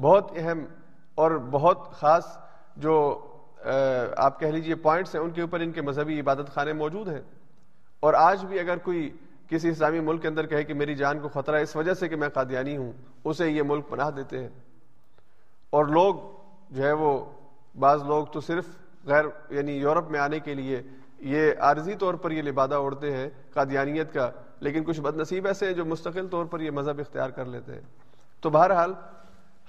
بہت اہم اور بہت خاص جو آپ کہہ لیجیے پوائنٹس ہیں، ان کے اوپر ان کے مذہبی عبادت خانے موجود ہیں۔ اور آج بھی اگر کوئی کسی اسلامی ملک کے اندر کہے کہ میری جان کو خطرہ ہے، اس وجہ سے کہ میں قادیانی ہوں، اسے یہ ملک پناہ دیتے ہیں۔ اور لوگ جو ہے وہ بعض لوگ تو صرف غیر یعنی یورپ میں آنے کے لیے یہ عارضی طور پر یہ لبادہ اوڑھتے ہیں، قادیانیت کا، لیکن کچھ بد نصیب ایسے ہیں جو مستقل طور پر یہ مذہب اختیار کر لیتے ہیں۔ تو بہرحال،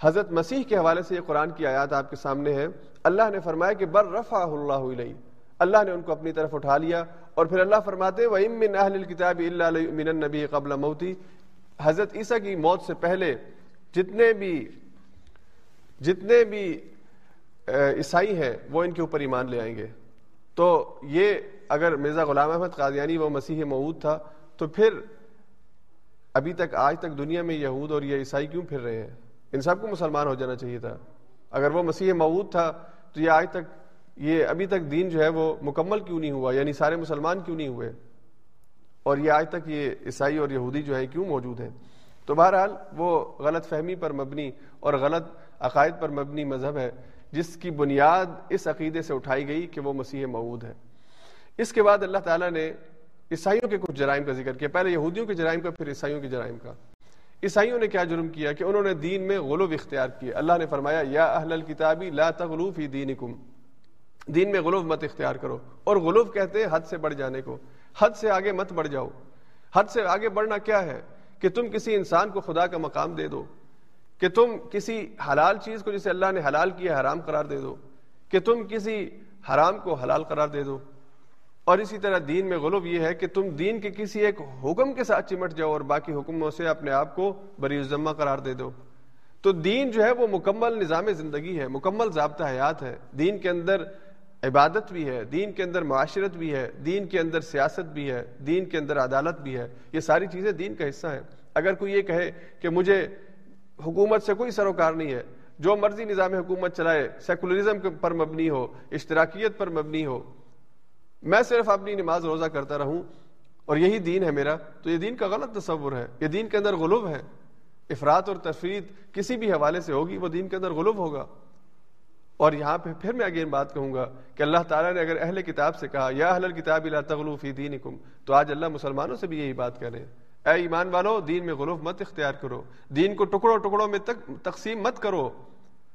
حضرت مسیح کے حوالے سے یہ قرآن کی آیات آپ کے سامنے ہے اللہ نے فرمایا کہ بر رفا اللہ علیہ اللہ نے ان کو اپنی طرف اٹھا لیا اور پھر اللہ فرماتے وہ امن اہل الکتاب اللہ من نبی قبل موتی حضرت عیسیٰ کی موت سے پہلے جتنے بھی جتنے بھی عیسائی ہیں، وہ ان کے اوپر ایمان لے آئیں گے۔ تو یہ اگر مرزا غلام احمد قادیانی وہ مسیح معود تھا، تو پھر ابھی تک، آج تک دنیا میں یہود اور یہ عیسائی کیوں پھر رہے ہیں؟ ان سب کو مسلمان ہو جانا چاہیے تھا۔ اگر وہ مسیح معود تھا، تو یہ آج تک، یہ ابھی تک دین جو ہے وہ مکمل کیوں نہیں ہوا؟ یعنی سارے مسلمان کیوں نہیں ہوئے؟ اور یہ آج تک یہ عیسائی اور یہودی جو ہے کیوں موجود ہیں؟ تو بہرحال وہ غلط فہمی پر مبنی اور غلط عقائد پر مبنی مذہب ہے، جس کی بنیاد اس عقیدے سے اٹھائی گئی کہ وہ مسیح معود ہے۔ اس کے بعد اللہ تعالیٰ نے عیسائیوں کے کچھ جرائم کا ذکر کیا۔ پہلے یہودیوں کے جرائم کا، پھر عیسائیوں کے جرائم کا۔ عیسائیوں نے کیا جرم کیا؟ کہ انہوں نے دین میں غلوب اختیار کیا اللہ نے فرمایا، یا اہل الکتابی لا تغلو فی دینکم۔ دین میں غلوب مت اختیار کرو۔ اور غلوب کہتے ہیں، حد سے بڑھ جانے کو۔ حد سے آگے مت بڑھ جاؤ۔ حد سے آگے بڑھنا کیا ہے؟ کہ تم کسی انسان کو خدا کا مقام دے دو۔ کہ تم کسی حلال چیز کو جسے اللہ نے حلال کیا حرام قرار دے دو، کہ تم کسی حرام کو حلال قرار دے دو۔ اور اسی طرح دین میں غلوب یہ ہے کہ تم دین کے کسی ایک حکم کے ساتھ چمٹ جاؤ اور باقی حکموں سے اپنے آپ کو بری ذمہ قرار دے دو۔ تو دین جو ہے وہ مکمل نظام زندگی ہے، مکمل ضابطہ حیات ہے۔ دین کے اندر عبادت بھی ہے، دین کے اندر معاشرت بھی ہے، دین کے اندر سیاست بھی ہے، دین کے اندر عدالت بھی ہے۔ یہ ساری چیزیں دین کا حصہ ہیں۔ اگر کوئی یہ کہے کہ مجھے حکومت سے کوئی سروکار نہیں ہے۔ جو مرضی نظام حکومت چلائے، سیکولرزم پر مبنی ہو، اشتراکیت پر مبنی ہو۔ میں صرف اپنی نماز روزہ کرتا رہوں اور یہی دین ہے میرا۔ تو یہ دین کا غلط تصور ہے۔ یہ دین کے اندر غلوب ہے۔ افراد اور تفرید کسی بھی حوالے سے ہوگی، وہ دین کے اندر غلوب ہوگا۔ اور یہاں پہ پھر میں اگین بات کہوں گا کہ اللہ تعالیٰ نے اگر اہل کتاب سے کہا، یا اہل کتاب تغلو فی دینکم، تو آج اللہ مسلمانوں سے بھی یہی بات کریں اے ایمان والو، دین میں غلوف مت اختیار کرو۔ دین کو ٹکڑوں ٹکڑوں میں تک تقسیم مت کرو۔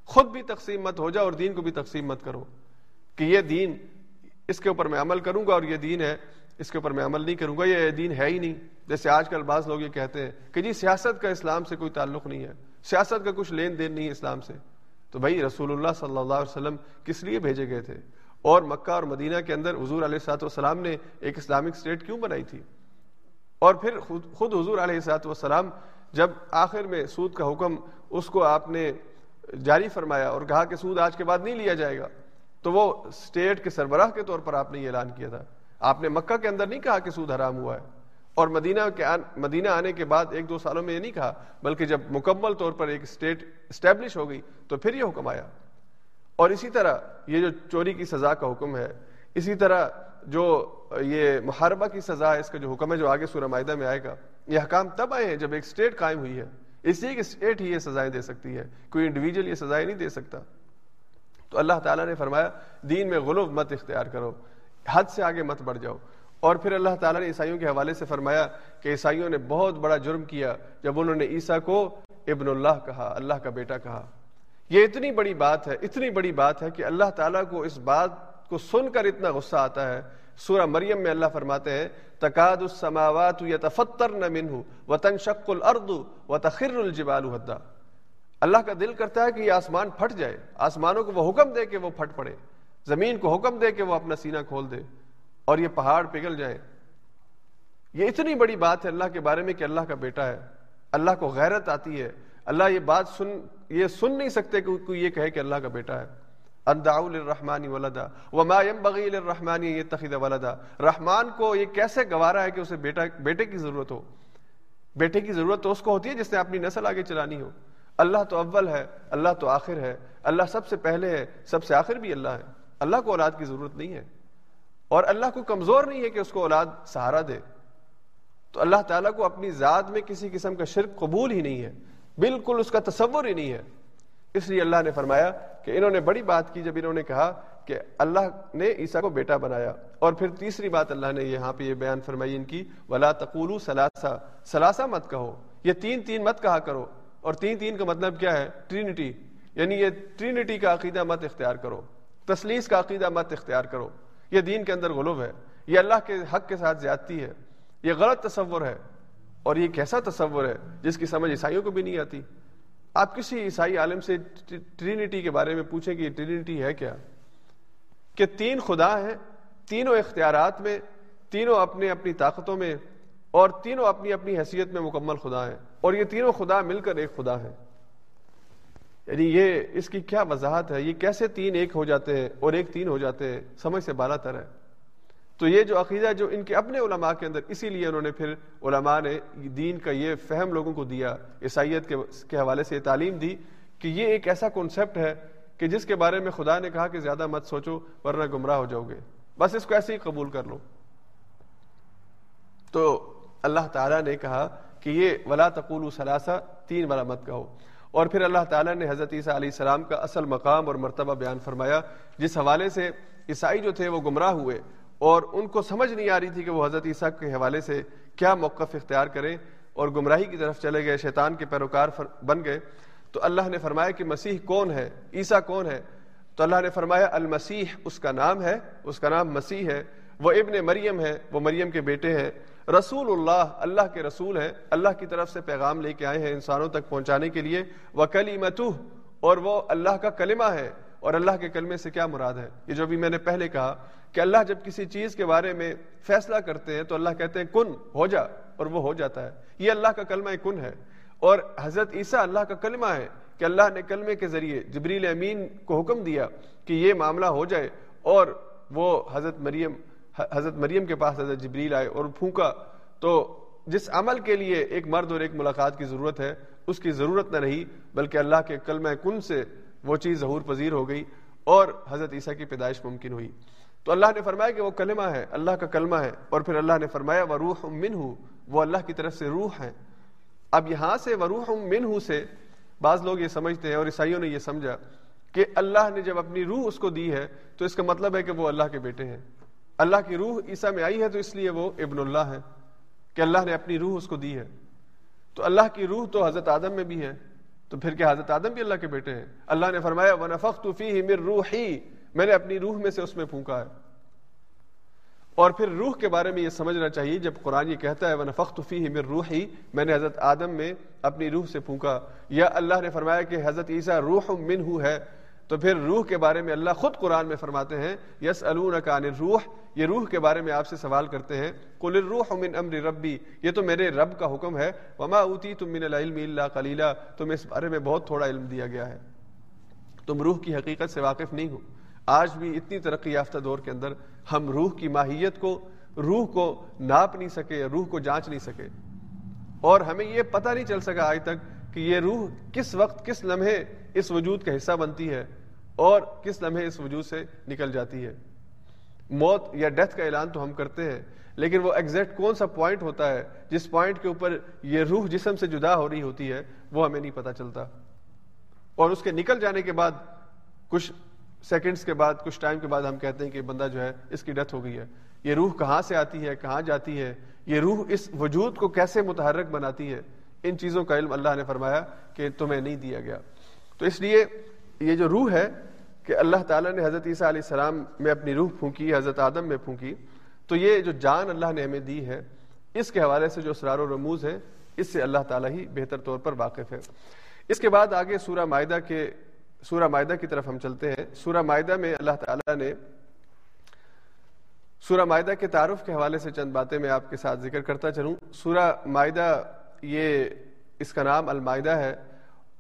خود بھی تقسیم مت ہو جاؤ اور دین کو بھی تقسیم مت کرو۔ کہ یہ دین اس کے اوپر میں عمل کروں گا اور یہ دین ہے، اس کے اوپر میں عمل نہیں کروں گا، یہ دین ہے ہی نہیں۔ جیسے آج کل بعض لوگ یہ کہتے ہیں کہ جی سیاست کا اسلام سے کوئی تعلق نہیں ہے۔ سیاست کا کچھ لین دین نہیں ہے اسلام سے۔ تو بھائی، رسول اللہ صلی اللہ علیہ وسلم کس لیے بھیجے گئے تھے؟ اور مکہ اور مدینہ کے اندر حضور علیہ سات والسلام نے ایک اسلامک اسٹیٹ کیوں بنائی تھی؟ اور پھر خود حضور علیہ سات والسلام جب آخر میں سود کا حکم اس کو آپ نے جاری فرمایا اور کہا کہ سود آج کے بعد نہیں لیا جائے گا، تو وہ اسٹیٹ کے سربراہ کے طور پر آپ نے یہ اعلان کیا تھا۔ آپ نے مکہ کے اندر نہیں کہا کہ سود حرام ہوا ہے۔ اور مدینہ کے آن، مدینہ آنے کے بعد ایک دو سالوں میں یہ نہیں کہا، بلکہ جب مکمل طور پر ایک اسٹیٹ اسٹیبلش ہو گئی تو پھر یہ حکم آیا۔ اور اسی طرح یہ جو چوری کی سزا کا حکم ہے، اسی طرح جو یہ محاربہ کی سزا ہے، اس کا جو حکم ہے، جو آگے سورہ معاہدہ میں آئے گا، یہ حکام تب آئے ہیں جب ایک اسٹیٹ قائم ہوئی ہے۔ اس لیے کہ اسٹیٹ ہی یہ سزائیں دے سکتی ہے، کوئی انڈیویجل یہ سزائیں نہیں دے سکتا۔ تو اللہ تعالیٰ نے فرمایا، دین میں غلوب مت اختیار کرو، حد سے آگے مت بڑھ جاؤ۔ اور پھر اللہ تعالیٰ نے عیسائیوں کے حوالے سے فرمایا کہ عیسائیوں نے بہت بڑا جرم کیا جب انہوں نے عیسیٰ کو ابن اللہ کہا، اللہ کا بیٹا کہا۔ یہ اتنی بڑی بات ہے، اتنی بڑی بات ہے کہ اللہ تعالیٰ کو اس بات کو سن کر اتنا غصہ آتا ہے۔ سورہ مریم میں اللہ فرماتے ہیں تقاد السماوات یتفطرن منه وتنشق الارض وتخر الجبال هدا اللہ کا دل کرتا ہے کہ یہ آسمان پھٹ جائے۔ آسمانوں کو وہ حکم دے کہ وہ پھٹ پڑے۔ زمین کو حکم دے کہ وہ اپنا سینہ کھول دے اور یہ پہاڑ پگھل جائے یہ اتنی بڑی بات ہے اللہ کے بارے میں کہ اللہ کا بیٹا ہے۔ اللہ کو غیرت آتی ہے۔ اللہ یہ بات سن، یہ سن نہیں سکتے کہ کوئی یہ کہے کہ اللہ کا بیٹا ہے۔ انداؤ للرحمانی ولدا وما ينبغي للرحمن يتخذ ولدا۔ رحمان کو یہ کیسے گوارا ہے کہ اسے بیٹا بیٹے کی ضرورت ہو؟ بیٹے کی ضرورت تو اس کو ہوتی ہے جس نے اپنی نسل آگے چلانی ہو۔ اللہ تو اول ہے، اللہ تو آخر ہے۔ اللہ سب سے پہلے ہے، سب سے آخر بھی اللہ ہے۔ اللہ کو اولاد کی ضرورت نہیں ہے۔ اور اللہ کو کمزور نہیں ہے کہ اس کو اولاد سہارا دے۔ تو اللہ تعالیٰ کو اپنی ذات میں کسی قسم کا شرک قبول ہی نہیں ہے۔ بالکل اس کا تصور ہی نہیں ہے۔ اس لیے اللہ نے فرمایا کہ انہوں نے بڑی بات کی جب انہوں نے کہا کہ اللہ نے عیسیٰ کو بیٹا بنایا۔ اور پھر تیسری بات اللہ نے یہاں پہ یہ بیان فرمائی ان کی، ولا تقولو سلاسا سلاسا مت کہو۔ یہ تین تین مت کہا کرو۔ اور تین تین کا مطلب کیا ہے؟ ٹرینٹی یعنی یہ ٹرینٹی کا عقیدہ مت اختیار کرو۔ تسلیس کا عقیدہ مت اختیار کرو۔ یہ دین کے اندر غلوب ہے۔ یہ اللہ کے حق کے ساتھ زیادتی ہے۔ یہ غلط تصور ہے۔ اور یہ کیسا تصور ہے جس کی سمجھ عیسائیوں کو بھی نہیں آتی؟ آپ کسی عیسائی عالم سے ٹرینٹی کے بارے میں پوچھیں کہ یہ ٹرینٹی ہے کیا؟ کہ تین خدا ہیں، تینوں اختیارات میں، تینوں اپنے اپنی طاقتوں میں، اور تینوں اپنی اپنی حیثیت میں مکمل خدا ہیں، اور یہ تینوں خدا مل کر ایک خدا ہے یعنی یہ اس کی کیا وضاحت ہے؟ یہ کیسے تین ایک ہو جاتے ہیں اور ایک تین ہو جاتے ہیں؟ سمجھ سے بالا تر ہے۔ تو یہ جو عقیدہ جو ان کے اپنے علماء کے اندر، اسی لیے انہوں نے پھر علماء نے دین کا یہ فہم لوگوں کو دیا، عیسائیت کے حوالے سے یہ تعلیم دی کہ یہ ایک ایسا کانسیپٹ ہے کہ جس کے بارے میں خدا نے کہا کہ زیادہ مت سوچو ورنہ گمراہ ہو جاؤ گے۔ بس اس کو ایسے ہی قبول کر لو۔ تو اللہ تعالیٰ نے کہا کہ یہ ولا تقول سلاسا تین والا مت کہو۔ اور پھر اللہ تعالیٰ نے حضرت عیسیٰ علیہ السلام کا اصل مقام اور مرتبہ بیان فرمایا، جس حوالے سے عیسائی جو تھے وہ گمراہ ہوئے۔ اور ان کو سمجھ نہیں آ رہی تھی کہ وہ حضرت عیسیٰ کے حوالے سے کیا موقف اختیار کریں اور گمراہی کی طرف چلے گئے، شیطان کے پیروکار بن گئے۔ تو اللہ نے فرمایا کہ مسیح کون ہے؟ عیسیٰ کون ہے؟ تو اللہ نے فرمایا، المسیح اس کا نام ہے، اس کا نام مسیح ہے۔ وہ ابن مریم ہے، وہ مریم کے بیٹے ہیں۔ رسول اللہ اللہ کے رسول ہیں۔ اللہ کی طرف سے پیغام لے کے آئے ہیں انسانوں تک پہنچانے کے لیے۔ وہ کلی اور وہ اللہ کا کلمہ ہے۔ اور اللہ کے کلمے سے کیا مراد ہے؟ یہ جو بھی میں نے پہلے کہا کہ اللہ جب کسی چیز کے بارے میں فیصلہ کرتے ہیں تو اللہ کہتے ہیں، کن، ہو جا، اور وہ ہو جاتا ہے۔ یہ اللہ کا کلمہ کن ہے۔ اور حضرت عیسیٰ اللہ کا کلمہ ہے کہ اللہ نے کلمے کے ذریعے جبریل امین کو حکم دیا کہ یہ معاملہ ہو جائے۔ اور وہ حضرت مریم حضرت مریم کے پاس حضرت جبریل آئے اور پھونکا۔ تو جس عمل کے لیے ایک مرد اور ایک ملاقات کی ضرورت ہے، اس کی ضرورت نہ رہی، بلکہ اللہ کے کلمہ کن سے وہ چیز ظہور پذیر ہو گئی اور حضرت عیسیٰ کی پیدائش ممکن ہوئی۔ تو اللہ نے فرمایا کہ وہ کلمہ ہے، اللہ کا کلمہ ہے۔ اور پھر اللہ نے فرمایا وہ روح من ہوں وہ اللہ کی طرف سے روح ہے۔ اب یہاں سے وہ روح من ہوں سے بعض لوگ یہ سمجھتے ہیں اور عیسائیوں نے یہ سمجھا کہ اللہ نے جب اپنی روح اس کو دی ہے تو اس کا مطلب ہے کہ وہ اللہ کے بیٹے ہیں۔ اللہ کی روح عیسیٰ میں آئی ہے تو اس لیے وہ ابن اللہ ہے کہ اللہ نے اپنی روح اس کو دی ہے۔ تو اللہ کی روح تو حضرت آدم میں بھی ہے۔ تو پھر کیا حضرت آدم بھی اللہ کے بیٹے ہیں؟ اللہ نے فرمایا، ونفخت فیہ من روحی میں نے اپنی روح میں سے اس میں پھونکا ہے۔ اور پھر روح کے بارے میں یہ سمجھنا چاہیے، جب قرآن یہ کہتا ہے، ونفخت فیہ من روحی میں نے حضرت آدم میں اپنی روح سے پھونکا۔ یا اللہ نے فرمایا کہ حضرت عیسیٰ روح منہ ہے۔ تو پھر روح کے بارے میں اللہ خود قرآن میں فرماتے ہیں یس الکان روح یہ روح کے بارے میں آپ سے سوال کرتے ہیں کل روح من امر ربی یہ تو میرے رب کا حکم ہے، وما اوتی تم من العلم اللہ کلیلہ تم اس بارے میں بہت تھوڑا علم دیا گیا ہے۔ تم روح کی حقیقت سے واقف نہیں ہو۔ آج بھی اتنی ترقی یافتہ دور کے اندر ہم روح کی ماہیت کو، روح کو ناپ نہیں سکے، روح کو جانچ نہیں سکے۔ اور ہمیں یہ پتہ نہیں چل سکا آج تک کہ یہ روح کس وقت کس لمحے اس وجود کا حصہ بنتی ہے اور کس لمحے اس وجود سے نکل جاتی ہے۔ موت یا ڈیتھ کا اعلان تو ہم کرتے ہیں، لیکن وہ ایگزیکٹ کون سا پوائنٹ ہوتا ہے، جس پوائنٹ کے اوپر یہ روح جسم سے جدا ہو رہی ہوتی ہے، وہ ہمیں نہیں پتا چلتا۔ اور اس کے نکل جانے کے بعد کچھ سیکنڈز کے بعد، کچھ ٹائم کے بعد ہم کہتے ہیں کہ بندہ جو ہے، اس کی ڈیتھ ہو گئی ہے۔ یہ روح کہاں سے آتی ہے؟ کہاں جاتی ہے؟ یہ روح اس وجود کو کیسے متحرک بناتی ہے؟ ان چیزوں کا علم اللہ نے فرمایا کہ تمہیں نہیں دیا گیا۔ تو اس لیے یہ جو روح ہے کہ اللہ تعالیٰ نے حضرت عیسیٰ علیہ السلام میں اپنی روح پھونکی، حضرت آدم میں پھونکی، تو یہ جو جان اللہ نے ہمیں دی ہے، اس کے حوالے سے جو اسرار و رموز ہے اس سے اللہ تعالیٰ ہی بہتر طور پر واقف ہے۔ اس کے بعد آگے سورہ معاہدہ کے سورہ معاہدہ کی طرف ہم چلتے ہیں۔ سورہ معاہدہ میں اللہ تعالیٰ نے سورہ معاہدہ کے تعارف کے حوالے سے چند باتیں میں آپ کے ساتھ ذکر کرتا چلوں۔ سورہ معاہدہ یہ اس کا نام المائدہ ہے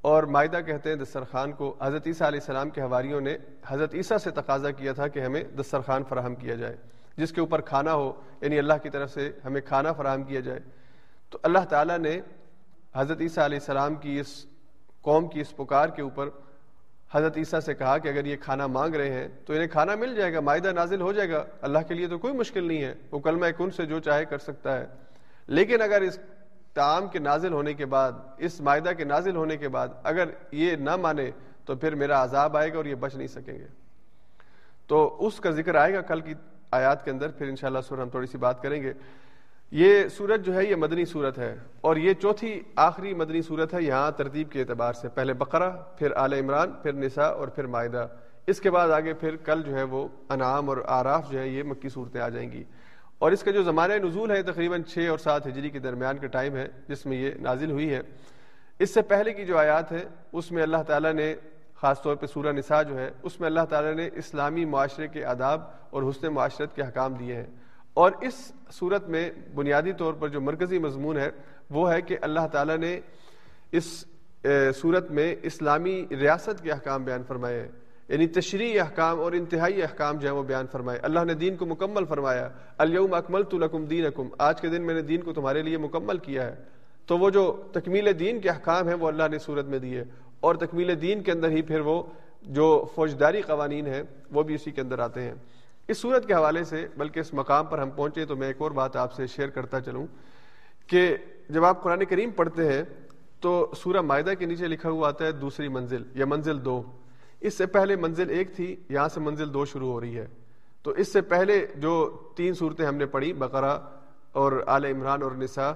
اور معدہ کہتے ہیں دسترخوان کو۔ حضرت عیسیٰ علیہ السلام کے حواریوں نے حضرت عیسیٰ سے تقاضا کیا تھا کہ ہمیں دسترخوان فراہم کیا جائے، جس کے اوپر کھانا ہو یعنی اللہ کی طرف سے ہمیں کھانا فراہم کیا جائے۔ تو اللہ تعالیٰ نے حضرت عیسیٰ علیہ السلام کی اس قوم کی اس پکار کے اوپر حضرت عیسیٰ سے کہا کہ اگر یہ کھانا مانگ رہے ہیں تو انہیں کھانا مل جائے گا، معاہدہ نازل ہو جائے گا۔ اللہ کے لیے تو کوئی مشکل نہیں ہے، وہ کلمہ کن سے جو چاہے کر سکتا ہے۔ لیکن اگر اس تعام کے نازل ہونے کے بعد، اس معاہدہ کے نازل ہونے کے بعد اگر یہ نہ مانے تو پھر میرا عذاب آئے گا اور یہ بچ نہیں سکیں گے۔ تو اس کا ذکر آئے گا کل کی آیات کے اندر، پھر انشاءاللہ سورہ ہم تھوڑی سی بات کریں گے۔ یہ سورت جو ہے، یہ مدنی صورت ہے۔ اور یہ چوتھی آخری مدنی صورت ہے یہاں ترتیب کے اعتبار سے۔ پہلے بقرہ، پھر آل عمران، پھر نساء اور پھر معاہدہ اس کے بعد آگے پھر کل جو ہے وہ انعام اور آراف جو ہے، یہ مکی صورتیں آ جائیں گی۔ اور اس کا جو زمانہ نزول ہے تقریباً چھ اور سات ہجری کے درمیان کا ٹائم ہے، جس میں یہ نازل ہوئی ہے۔ اس سے پہلے کی جو آیات ہے اس میں اللہ تعالیٰ نے خاص طور پہ سورہ نساء جو ہے، اس میں اللہ تعالیٰ نے اسلامی معاشرے کے آداب اور حسن معاشرت کے حکام دیے ہیں۔ اور اس صورت میں بنیادی طور پر جو مرکزی مضمون ہے، وہ ہے کہ اللہ تعالیٰ نے اس صورت میں اسلامی ریاست کے احکام بیان فرمائے ہیں۔ یعنی تشریح احکام اور انتہائی احکام جو ہے وہ بیان فرمائے۔ اللہ نے دین کو مکمل فرمایا۔ الیوم اکمل تو لکم دین اکم آج کے دن میں نے دین کو تمہارے لیے مکمل کیا ہے۔ تو وہ جو تکمیل دین کے احکام ہیں، وہ اللہ نے صورت میں دیے۔ اور تکمیل دین کے اندر ہی پھر وہ جو فوجداری قوانین ہیں، وہ بھی اسی کے اندر آتے ہیں۔ اس صورت کے حوالے سے، بلکہ اس مقام پر ہم پہنچے تو میں ایک اور بات آپ سے شیئر کرتا چلوں کہ جب آپ قرآن کریم پڑھتے ہیں تو سورہ معاہدہ کے نیچے لکھا ہوا آتا ہے دوسری منزل یا منزل دو۔ اس سے پہلے منزل ایک تھی، یہاں سے منزل دو شروع ہو رہی ہے۔ تو اس سے پہلے جو تین صورتیں ہم نے پڑھی، بقرہ اور آل عمران اور نساء،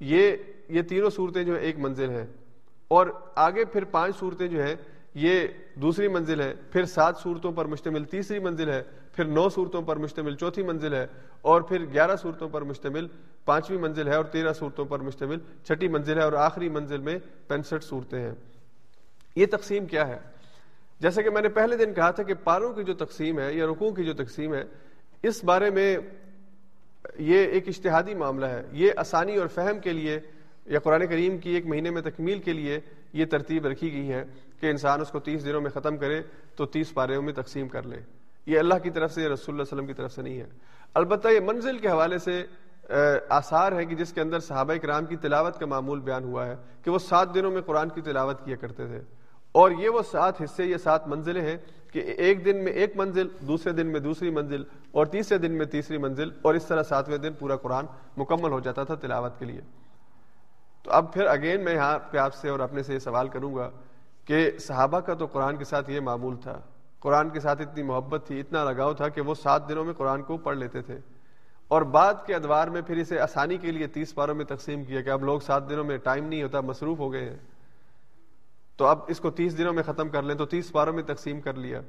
یہ یہ تینوں صورتیں جو ایک منزل ہیں۔ اور آگے پھر پانچ صورتیں جو ہیں، یہ دوسری منزل ہے پھر سات صورتوں پر مشتمل تیسری منزل ہے۔ پھر نو صورتوں پر مشتمل چوتھی منزل ہے اور پھر گیارہ صورتوں پر مشتمل پانچویں منزل ہے اور تیرہ صورتوں پر مشتمل چھٹی منزل ہے اور آخری منزل میں پینسٹھ صورتیں ہیں۔ یہ تقسیم کیا ہے؟ جیسا کہ میں نے پہلے دن کہا تھا کہ پاروں کی جو تقسیم ہے یا رکوع کی جو تقسیم ہے، اس بارے میں یہ ایک اشتہادی معاملہ ہے۔ یہ آسانی اور فہم کے لیے یا قرآن کریم کی ایک مہینے میں تکمیل کے لیے یہ ترتیب رکھی گئی ہے کہ انسان اس کو تیس دنوں میں ختم کرے تو تیس پاروں میں تقسیم کر لے۔ یہ اللہ کی طرف سے یا رسول اللہ علیہ وسلم کی طرف سے نہیں ہے۔ البتہ یہ منزل کے حوالے سے آثار ہے کہ جس کے اندر صحابہ کرام کی تلاوت کا معمول بیان ہوا ہے کہ وہ سات دنوں میں قرآن کی تلاوت کیا کرتے تھے۔ اور یہ وہ سات حصے یہ سات منزلیں ہیں کہ ایک دن میں ایک منزل، دوسرے دن میں دوسری منزل اور تیسرے دن میں تیسری منزل اور اس طرح ساتویں دن پورا قرآن مکمل ہو جاتا تھا تلاوت کے لیے۔ تو اب پھر اگین میں یہاں پہ آپ سے اور اپنے سے یہ سوال کروں گا کہ صحابہ کا تو قرآن کے ساتھ یہ معمول تھا۔ قرآن کے ساتھ اتنی محبت تھی، اتنا لگاؤ تھا کہ وہ سات دنوں میں قرآن کو پڑھ لیتے تھے۔ اور بعد کے ادوار میں پھر اسے آسانی کے لیے تیس پاروں میں تقسیم کیا کہ اب لوگ سات دنوں میں ٹائم نہیں ہوتا، مصروف ہو گئے ہیں۔ تو اب اس کو تیس دنوں میں ختم کر لیں تو تیس پاروں میں تقسیم کر لیا۔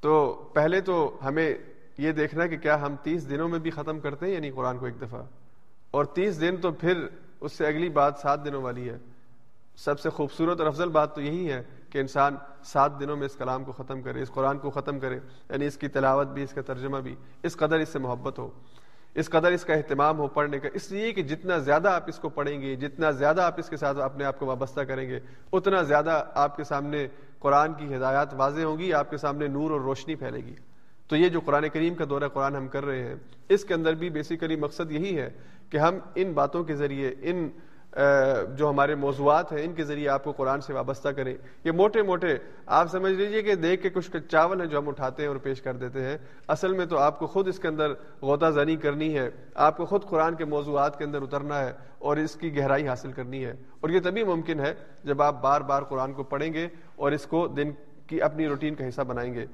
تو پہلے تو ہمیں یہ دیکھنا کہ کیا ہم تیس دنوں میں بھی ختم کرتے ہیں یعنی قرآن کو ایک دفعہ۔ اور تیس دن تو پھر اس سے اگلی بات سات دنوں والی ہے۔ سب سے خوبصورت اور افضل بات تو یہی ہے کہ انسان سات دنوں میں اس کلام کو ختم کرے، اس قرآن کو ختم کرے یعنی اس کی تلاوت بھی، اس کا ترجمہ بھی، اس قدر اس سے محبت ہو، اس قدر اس کا اہتمام ہو پڑھنے کا، اس لیے کہ جتنا زیادہ آپ اس کو پڑھیں گے، جتنا زیادہ آپ اس کے ساتھ اپنے آپ کو وابستہ کریں گے، اتنا زیادہ آپ کے سامنے قرآن کی ہدایات واضح ہوں گی، آپ کے سامنے نور اور روشنی پھیلے گی۔ تو یہ جو قرآن کریم کا دورہ قرآن ہم کر رہے ہیں، اس کے اندر بھی بیسیکلی مقصد یہی ہے کہ ہم ان باتوں کے ذریعے، ان جو ہمارے موضوعات ہیں، ان کے ذریعے آپ کو قرآن سے وابستہ کریں۔ یہ موٹے موٹے، آپ سمجھ لیجیے کہ دیکھ کے کچھ چاول ہیں جو ہم اٹھاتے ہیں اور پیش کر دیتے ہیں۔ اصل میں تو آپ کو خود اس کے اندر غوطہ زنی کرنی ہے۔ آپ کو خود قرآن کے موضوعات کے اندر اترنا ہے اور اس کی گہرائی حاصل کرنی ہے۔ اور یہ تبھی ممکن ہے جب آپ بار بار قرآن کو پڑھیں گے اور اس کو دن کی اپنی روٹین کا حصہ بنائیں گے۔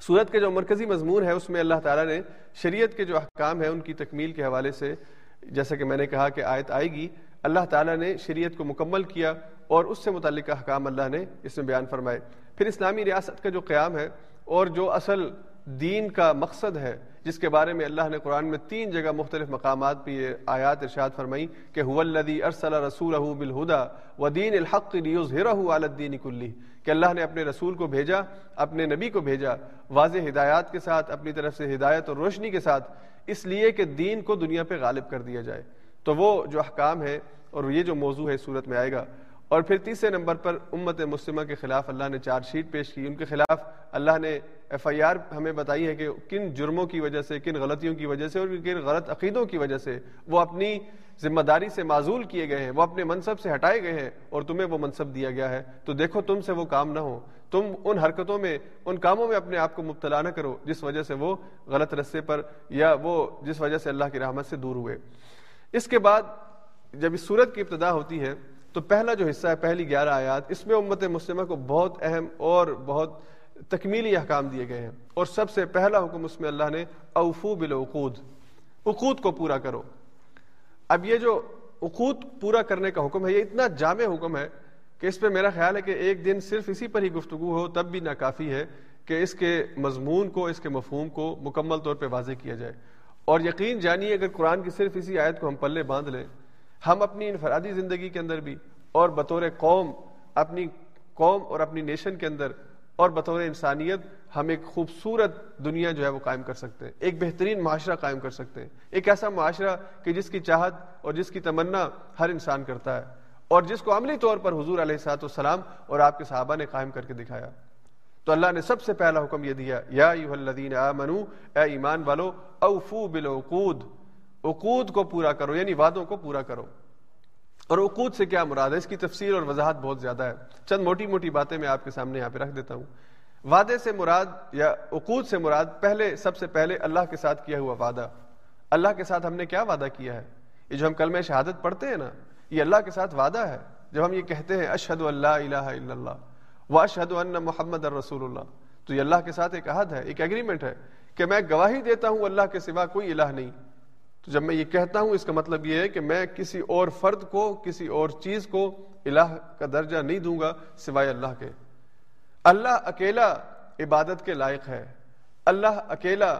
صورت کے جو مرکزی مضمون ہے، اس میں اللہ تعالیٰ نے شریعت کے جو احکام ہیں، ان کی تکمیل کے حوالے سے، جیسا کہ میں نے کہا کہ آیت آئے گی اللہ تعالیٰ نے شریعت کو مکمل کیا اور اس سے متعلق احکام اللہ نے اس میں بیان فرمائے۔ پھر اسلامی ریاست کا جو قیام ہے اور جو اصل دین کا مقصد ہے، جس کے بارے میں اللہ نے قرآن میں تین جگہ مختلف مقامات پہ یہ آیات ارشاد فرمائی کہ الدی ارسل رسول بالہدا و دین الحق الدین کلی، کہ اللہ نے اپنے رسول کو بھیجا، اپنے نبی کو بھیجا، واضح ہدایات کے ساتھ، اپنی طرف سے ہدایت اور روشنی کے ساتھ، اس لیے کہ دین کو دنیا پہ غالب کر دیا جائے۔ تو وہ جو احکام ہے اور یہ جو موضوع ہے صورت میں آئے گا۔ اور پھر تیسرے نمبر پر امت مسلمہ کے خلاف اللہ نے چارج شیٹ پیش کی۔ ان کے خلاف اللہ نے ایف آئی آر ہمیں بتائی ہے کہ کن جرموں کی وجہ سے، کن غلطیوں کی وجہ سے اور کن غلط عقیدوں کی وجہ سے وہ اپنی ذمہ داری سے معذول کیے گئے ہیں، وہ اپنے منصب سے ہٹائے گئے ہیں اور تمہیں وہ منصب دیا گیا ہے۔ تو دیکھو تم سے وہ کام نہ ہو۔ تم ان حرکتوں میں، ان کاموں میں اپنے آپ کو مبتلا نہ کرو جس وجہ سے وہ غلط رستے پر یا وہ جس وجہ سے اللہ کی رحمت سے دور ہوئے۔ اس کے بعد جب اس صورت کی ابتدا ہوتی ہے، تو پہلا جو حصہ ہے، پہلی گیارہ آیات، اس میں امت مسلمہ کو بہت اہم اور بہت تکمیلی احکام دیے گئے ہیں۔ اور سب سے پہلا حکم اس میں اللہ نے، اوفو بالعقود، عقود کو پورا کرو۔ اب یہ جو عقود پورا کرنے کا حکم ہے، یہ اتنا جامع حکم ہے کہ اس پہ میرا خیال ہے کہ ایک دن صرف اسی پر ہی گفتگو ہو، تب بھی ناکافی ہے کہ اس کے مضمون کو، اس کے مفہوم کو مکمل طور پہ واضح کیا جائے۔ اور یقین جانیے اگر قرآن کی صرف اسی آیت کو ہم پلے باندھ لیں، ہم اپنی انفرادی زندگی کے اندر بھی اور بطور قوم، اپنی قوم اور اپنی نیشن کے اندر اور بطور انسانیت ہم ایک خوبصورت دنیا جو ہے وہ قائم کر سکتے ہیں، ایک بہترین معاشرہ قائم کر سکتے ہیں۔ ایک ایسا معاشرہ کہ جس کی چاہت اور جس کی تمنا ہر انسان کرتا ہے اور جس کو عملی طور پر حضور علیہ سات والسلام اور آپ کے صحابہ نے قائم کر کے دکھایا۔ تو اللہ نے سب سے پہلا حکم یہ دیا، یا الذین آمنو، اے ایمان والو اوفو بالعقود، عقود کو پورا کرو یعنی وعدوں کو پورا کرو۔ اور عقود سے کیا مراد ہے؟ اس کی تفصیل اور وضاحت بہت زیادہ ہے۔ چند موٹی موٹی باتیں میں آپ کے سامنے یہاں پہ رکھ دیتا ہوں۔ وعدے سے مراد یا عقود سے مراد پہلے، سب سے پہلے اللہ کے ساتھ کیا ہوا وعدہ۔ اللہ کے ساتھ ہم نے کیا وعدہ کیا ہے؟ یہ جو ہم کل میں شہادت پڑھتے ہیں نا، یہ اللہ کے ساتھ وعدہ ہے۔ جب ہم یہ کہتے ہیں، اشہد اللہ الہ الا اللہ و اشہد ان محمد الرسول اللہ، تو یہ اللہ کے ساتھ ایک عہد ہے، ایک ایگریمنٹ ہے۔ کہ میں گواہی دیتا ہوں اللہ کے سوا کوئی الہ نہیں۔ تو جب میں یہ کہتا ہوں، اس کا مطلب یہ ہے کہ میں کسی اور فرد کو، کسی اور چیز کو الہ کا درجہ نہیں دوں گا سوائے اللہ کے۔ اللہ اکیلا عبادت کے لائق ہے۔ اللہ اکیلا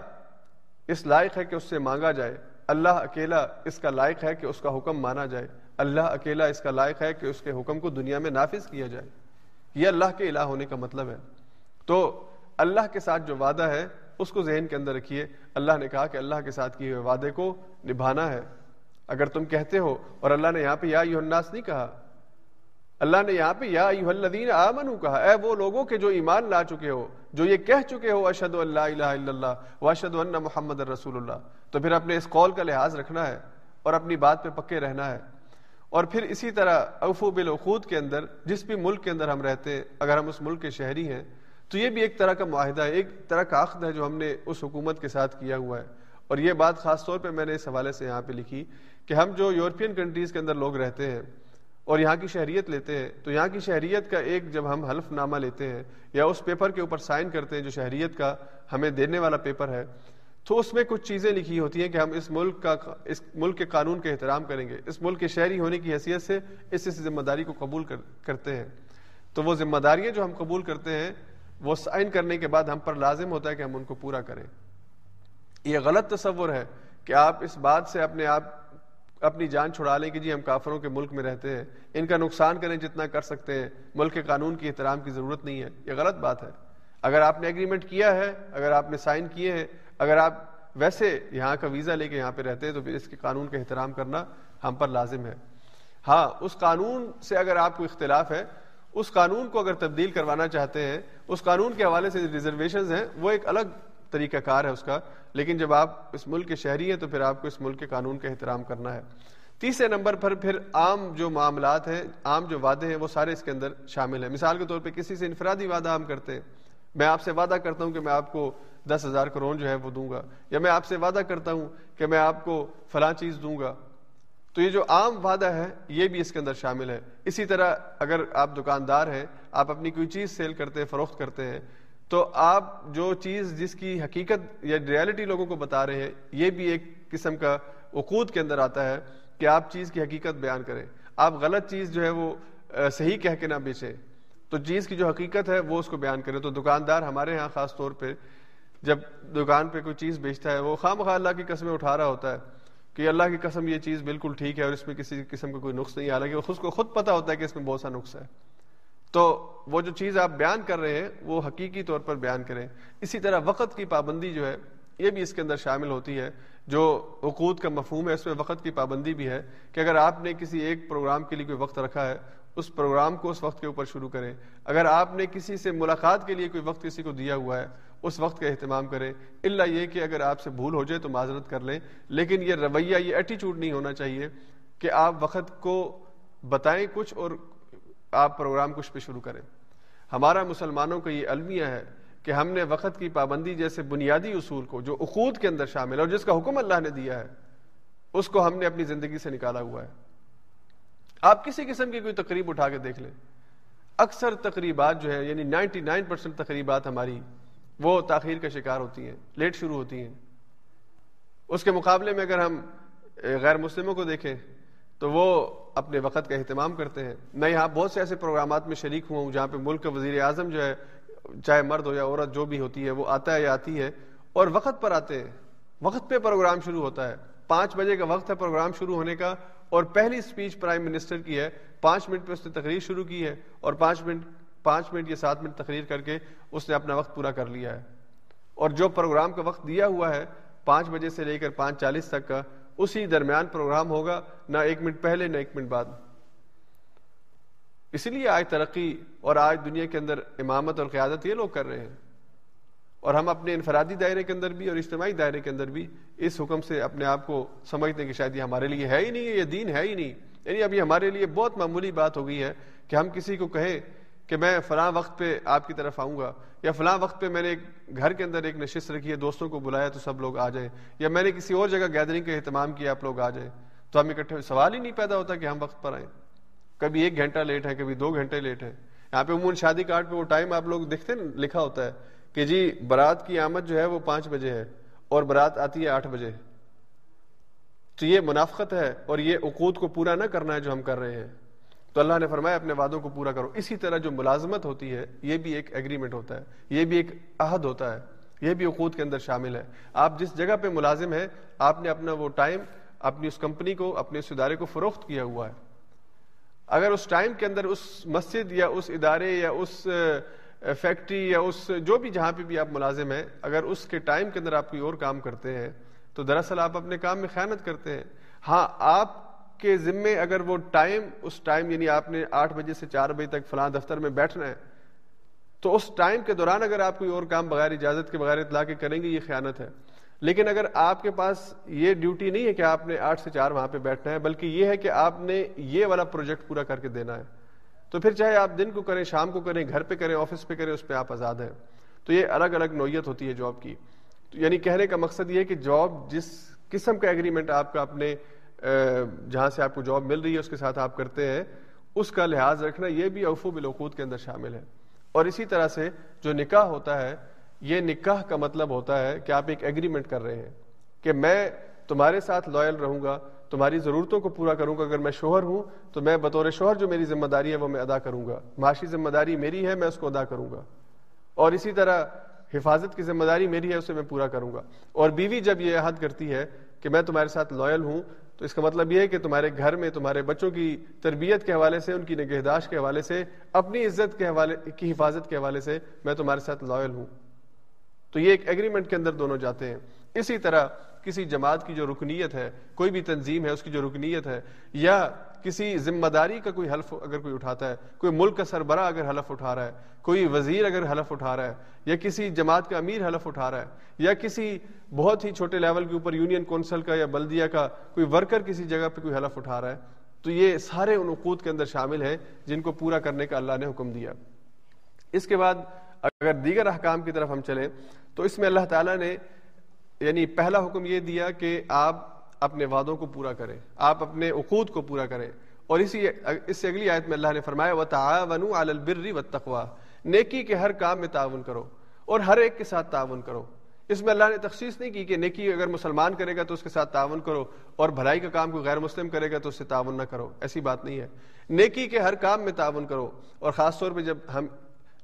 اس لائق ہے کہ اس سے مانگا جائے۔ اللہ اکیلا اس کا لائق ہے کہ اس کا حکم مانا جائے۔ اللہ اکیلا اس کا لائق ہے کہ اس کے حکم کو دنیا میں نافذ کیا جائے۔ یہ اللہ کے الہ ہونے کا مطلب ہے۔ تو اللہ کے ساتھ جو وعدہ ہے اس کو ذہن کے اندر رکھیے۔ اللہ نے کہا کہ اللہ کے ساتھ کیے ہوئے وعدے کو نبھانا ہے۔ اگر تم کہتے ہو اور اللہ نے یہاں پہ یا الناس نہیں کہا، اللہ نے یہاں پہ یا الذین آمنو کہا، اے وہ لوگوں کے جو ایمان لا چکے ہو، جو یہ کہہ چکے ہو اشد اللہ الہ الا اللہ و اشد ان محمد رسول اللہ۔ تو پھر اپنے اس قول کا لحاظ رکھنا ہے اور اپنی بات پہ پکے رہنا ہے۔ اور پھر اسی طرح اوفو بالعقود کے اندر، جس بھی ملک کے اندر ہم رہتے ہیں اگر ہم اس ملک کے شہری ہیں تو یہ بھی ایک طرح کا معاہدہ ہے، ایک طرح کا عقد ہے جو ہم نے اس حکومت کے ساتھ کیا ہوا ہے۔ اور یہ بات خاص طور پہ میں نے اس حوالے سے یہاں پہ لکھی کہ ہم جو یورپین کنٹریز کے اندر لوگ رہتے ہیں اور یہاں کی شہریت لیتے ہیں، تو یہاں کی شہریت کا ایک جب ہم حلف نامہ لیتے ہیں یا اس پیپر کے اوپر سائن کرتے ہیں جو شہریت کا ہمیں دینے والا پیپر ہے، تو اس میں کچھ چیزیں لکھی ہوتی ہیں کہ ہم اس ملک کا، اس ملک کے قانون کے احترام کریں گے۔ اس ملک کے شہری ہونے کی حیثیت سے اس ذمہ داری کو قبول کرتے ہیں۔ تو وہ ذمہ داریاں جو ہم قبول کرتے ہیں وہ سائن کرنے کے بعد ہم پر لازم ہوتا ہے کہ ہم ان کو پورا کریں۔ یہ غلط تصور ہے کہ آپ اس بات سے اپنے آپ، اپنی جان چھڑا لیں کہ جی ہم کافروں کے ملک میں رہتے ہیں۔ ان کا نقصان کریں جتنا کر سکتے ہیں۔ ملک کے قانون کی احترام کی ضرورت نہیں ہے۔ یہ غلط بات ہے۔ اگر آپ نے اگریمنٹ کیا ہے، اگر آپ نے سائن کیے ہیں، اگر آپ ویسے یہاں کا ویزا لے کے یہاں پہ رہتے ہیں، تو پھر اس کے قانون کا احترام کرنا ہم پر لازم ہے۔ ہاں اس قانون سے اگر آپ کو اختلاف ہے اس قانون کو اگر تبدیل کروانا چاہتے ہیں، اس قانون کے حوالے سے ریزرویشنز ہیں، وہ ایک الگ طریقہ کار ہے اس کا۔ لیکن جب آپ اس ملک کے شہری ہیں، تو پھر آپ کو اس ملک کے قانون کا احترام کرنا ہے۔ تیسرے نمبر پر پھر عام جو معاملات ہیں، عام جو وعدے ہیں، وہ سارے اس کے اندر شامل ہیں۔ مثال کے طور پہ کسی سے انفرادی وعدہ ہم کرتے ہیں۔ میں آپ سے وعدہ کرتا ہوں کہ میں آپ کو دس ہزار کروڑ جو ہے وہ دوں گا، یا میں آپ سے وعدہ کرتا ہوں کہ میں آپ کو فلاں چیز دوں گا۔ تو یہ جو عام وعدہ ہے، یہ بھی اس کے اندر شامل ہے۔ اسی طرح اگر آپ دکاندار ہیں، آپ اپنی کوئی چیز سیل کرتے ہیں، فروخت کرتے ہیں، تو آپ جو چیز جس کی حقیقت یا ریالٹی لوگوں کو بتا رہے ہیں، یہ بھی ایک قسم کا وقود کے اندر آتا ہے کہ آپ چیز کی حقیقت بیان کریں۔ آپ غلط چیز جو ہے وہ صحیح کہہ کے نہ بیچیں۔ تو چیز کی جو حقیقت ہے، وہ اس کو بیان کریں۔ تو دکاندار ہمارے یہاں خاص طور پہ جب دکان پہ کوئی چیز بیچتا ہے، وہ خام خواہ اللہ کی قسمیں اٹھا رہا ہوتا ہے کہ اللہ کی قسم یہ چیز بالکل ٹھیک ہے اور اس میں کسی قسم کا کوئی نقص نہیں، حالانکہ خود کو خود پتا ہوتا ہے کہ اس میں بہت سا نقص ہے۔ تو وہ جو چیز آپ بیان کر رہے ہیں، وہ حقیقی طور پر بیان کریں۔ اسی طرح وقت کی پابندی جو ہے، یہ بھی اس کے اندر شامل ہوتی ہے۔ جو عقود کا مفہوم ہے، اس میں وقت کی پابندی بھی ہے کہ اگر آپ نے کسی ایک پروگرام کے لیے کوئی وقت رکھا ہے، اس پروگرام کو اس وقت کے اوپر شروع کریں۔ اگر آپ نے کسی سے ملاقات کے لیے کوئی وقت کسی کو دیا ہوا ہے اس وقت کا اہتمام کریں۔ اللہ یہ کہ اگر آپ سے بھول ہو جائے تو معذرت کر لیں۔ لیکن یہ رویہ، یہ ایٹیچیوڈ نہیں ہونا چاہیے کہ آپ وقت کو بتائیں کچھ اور آپ پروگرام کچھ پہ شروع کریں۔ ہمارا مسلمانوں کا یہ المیہ ہے کہ ہم نے وقت کی پابندی جیسے بنیادی اصول کو جو عقود کے اندر شامل ہے اور جس کا حکم اللہ نے دیا ہے، اس کو ہم نے اپنی زندگی سے نکالا ہوا ہے۔ آپ کسی قسم کی کوئی تقریب اٹھا کے دیکھ لیں۔ اکثر تقریبات جو ہے یعنی نائنٹی نائن پرسینٹ تقریبات ہماری وہ تاخیر کا شکار ہوتی ہیں، لیٹ شروع ہوتی ہیں۔ اس کے مقابلے میں اگر ہم غیر مسلموں کو دیکھیں، تو وہ اپنے وقت کا اہتمام کرتے ہیں۔ میں یہاں بہت سے ایسے پروگرامات میں شریک ہوا ہوں جہاں پہ ملک کا وزیر اعظم جو ہے، چاہے مرد ہو یا عورت جو بھی ہوتی ہے، وہ آتا ہے یا آتی ہے اور وقت پر آتے ہیں۔ وقت پہ پروگرام شروع ہوتا ہے۔ پانچ بجے کا وقت ہے پروگرام شروع ہونے کا اور پہلی اسپیچ پرائم منسٹر کی ہے۔ پانچ منٹ پہ اس نے تقریر شروع کی ہے اور پانچ منٹ پانچ منٹ یا سات منٹ تقریر کر کے اس نے اپنا وقت پورا کر لیا ہے۔ اور جو پروگرام کا وقت دیا ہوا ہے، پانچ بجے سے لے کر پانچ چالیس تک کا، اسی درمیان پروگرام ہوگا، نہ ایک منٹ پہلے، نہ ایک منٹ بعد۔ اسی لیے آج ترقی اور آج دنیا کے اندر امامت اور قیادت یہ لوگ کر رہے ہیں۔ اور ہم اپنے انفرادی دائرے کے اندر بھی اور اجتماعی دائرے کے اندر بھی اس حکم سے اپنے آپ کو سمجھتے ہیں کہ شاید یہ ہمارے لیے ہے ہی نہیں ہے یہ دین ہے ہی نہیں۔ یعنی ابھی ہمارے لیے بہت معمولی بات ہو گئی ہے کہ ہم کسی کو کہیں کہ میں فلاں وقت پہ آپ کی طرف آؤں گا، یا فلاں وقت پہ میں نے ایک گھر کے اندر ایک نشست رکھی ہے، دوستوں کو بلایا تو سب لوگ آ جائیں، یا میں نے کسی اور جگہ گیدرنگ کا اہتمام کیا، آپ لوگ آ جائیں۔ تو ہم اکٹھے، سوال ہی نہیں پیدا ہوتا کہ ہم وقت پر آئیں۔ کبھی ایک گھنٹہ لیٹ ہے، کبھی دو گھنٹے لیٹ ہے۔ یہاں پہ عموماً شادی کارڈ پہ وہ ٹائم آپ لوگ دیکھتے نا لکھا ہوتا ہے کہ جی برات کی آمد جو ہے وہ پانچ بجے ہے اور برات آتی ہے آٹھ بجے۔ تو یہ منافقت ہے اور یہ عقود کو پورا نہ کرنا ہے جو ہم کر رہے ہیں۔ تو اللہ نے فرمایا اپنے وعدوں کو پورا کرو۔ اسی طرح جو ملازمت ہوتی ہے، یہ بھی ایک ایگریمنٹ ہوتا ہے۔ یہ بھی ایک عہد ہوتا ہے۔ یہ بھی عقود کے اندر شامل ہے۔ آپ جس جگہ پہ ملازم ہے آپ نے اپنا وہ ٹائم اپنی اس کمپنی کو، اپنے اس ادارے کو فروخت کیا ہوا ہے۔ اگر اس ٹائم کے اندر اس مسجد یا اس ادارے یا اس فیکٹری یا اس جو بھی جہاں پہ بھی آپ ملازم ہیں، اگر اس کے ٹائم کے اندر آپ کوئی اور کام کرتے ہیں، تو دراصل آپ اپنے کام میں خیانت کرتے ہیں۔ ہاں آپ کے ذمے اگر وہ ٹائم، اس ٹائم یعنی آپ نے آٹھ بجے سے چار بجے تک فلاں دفتر میں بیٹھنا ہے، تو اس ٹائم کے دوران اگر آپ کوئی اور کام بغیر اجازت کے، بغیر اطلاع کے کریں گے، یہ خیانت ہے۔ لیکن اگر آپ کے پاس یہ ڈیوٹی نہیں ہے کہ آپ نے آٹھ سے چار وہاں پہ بیٹھنا ہے، بلکہ یہ ہے کہ آپ نے یہ والا پروجیکٹ پورا کر کے دینا ہے، تو پھر چاہے آپ دن کو کریں، شام کو کریں، گھر پہ کریں، آفس پہ کریں، اس پہ آپ آزاد ہیں۔ تو یہ الگ الگ نوعیت ہوتی ہے جاب کی۔ یعنی کہنے کا مقصد یہ ہے کہ جاب جس قسم کا ایگریمنٹ آپ کا اپنے جہاں سے آپ کو جاب مل رہی ہے، اس کے ساتھ آپ کرتے ہیں، اس کا لحاظ رکھنا یہ بھی اوفو بالوقود کے اندر شامل ہے۔ اور اسی طرح سے جو نکاح ہوتا ہے، یہ نکاح کا مطلب ہوتا ہے کہ آپ ایک ایگریمنٹ کر رہے ہیں کہ میں تمہارے ساتھ لائل رہوں گا، تمہاری ضرورتوں کو پورا کروں گا، اگر میں شوہر ہوں تو میں بطور شوہر جو میری ذمہ داری ہے وہ میں ادا کروں گا۔ معاشی ذمہ داری میری ہے، میں اس کو ادا کروں گا۔ اور اسی طرح حفاظت کی ذمہ داری میری ہے، اسے میں پورا کروں گا۔ اور بیوی جب یہ عہد کرتی ہے کہ میں تمہارے ساتھ لائل ہوں تو اس کا مطلب یہ ہے کہ تمہارے گھر میں تمہارے بچوں کی تربیت کے حوالے سے، ان کی نگہداشت کے حوالے سے، اپنی عزت کے حوالے، کی حفاظت کے حوالے سے میں تمہارے ساتھ لائل ہوں۔ تو یہ ایک ایگریمنٹ کے اندر دونوں جاتے ہیں۔ اسی طرح کسی جماعت کی جو رکنیت ہے، کوئی بھی تنظیم ہے، اس کی جو رکنیت ہے، یا کسی ذمہ داری کا کوئی حلف اگر کوئی اٹھاتا ہے، کوئی ملک کا سربراہ اگر حلف اٹھا رہا ہے، کوئی وزیر اگر حلف اٹھا رہا ہے، یا کسی جماعت کا امیر حلف اٹھا رہا ہے، یا کسی بہت ہی چھوٹے لیول کے اوپر یونین کونسل کا یا بلدیا کا کوئی ورکر کسی جگہ پہ کوئی حلف اٹھا رہا ہے، تو یہ سارے ان عقود کے اندر شامل ہیں جن کو پورا کرنے کا اللہ نے حکم دیا۔ اس کے بعد اگر دیگر احکام کی طرف ہم چلیں، تو اس میں اللہ تعالیٰ نے یعنی پہلا حکم یہ دیا کہ آپ اپنے وعدوں کو پورا کریں، آپ اپنے عقود کو پورا کریں۔ اور اسی اس سے اگلی آیت میں اللہ نے فرمایا و تعاون البر و نیکی کے ہر کام میں تعاون کرو اور ہر ایک کے ساتھ تعاون کرو۔ اس میں اللہ نے تخصیص نہیں کی کہ نیکی اگر مسلمان کرے گا تو اس کے ساتھ تعاون کرو اور بھلائی کا کام کوئی غیر مسلم کرے گا تو اس سے تعاون نہ کرو۔ ایسی بات نہیں ہے۔ نیکی کے ہر کام میں تعاون کرو اور خاص طور پہ جب ہم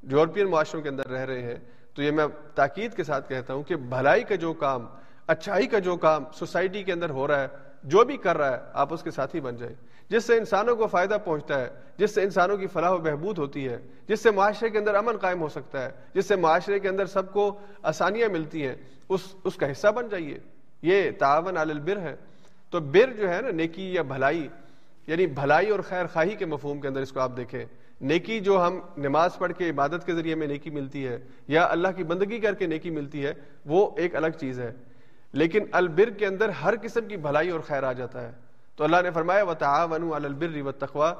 یورپین معاشروں کے اندر رہ رہے ہیں تو یہ میں تاکید کے ساتھ کہتا ہوں کہ بھلائی کا جو کام، اچھائی کا جو کام سوسائٹی کے اندر ہو رہا ہے، جو بھی کر رہا ہے، آپ اس کے ساتھی بن جائیں۔ جس سے انسانوں کو فائدہ پہنچتا ہے، جس سے انسانوں کی فلاح و بہبود ہوتی ہے، جس سے معاشرے کے اندر امن قائم ہو سکتا ہے، جس سے معاشرے کے اندر سب کو آسانیاں ملتی ہیں، اس اس کا حصہ بن جائیے۔ یہ تعاون عال البر ہے۔ تو بر جو ہے نا، نیکی یا بھلائی یعنی بھلائی اور خیر خواہی کے مفہوم کے اندر اس کو آپ دیکھیں۔ نیکی جو ہم نماز پڑھ کے عبادت کے ذریعے میں نیکی ملتی ہے یا اللہ کی بندگی کر کے نیکی ملتی ہے، وہ ایک الگ چیز ہے۔ لیکن البر کے اندر ہر قسم کی بھلائی اور خیر آ جاتا ہے۔ تو اللہ نے فرمایا و تعاون البر و تخوا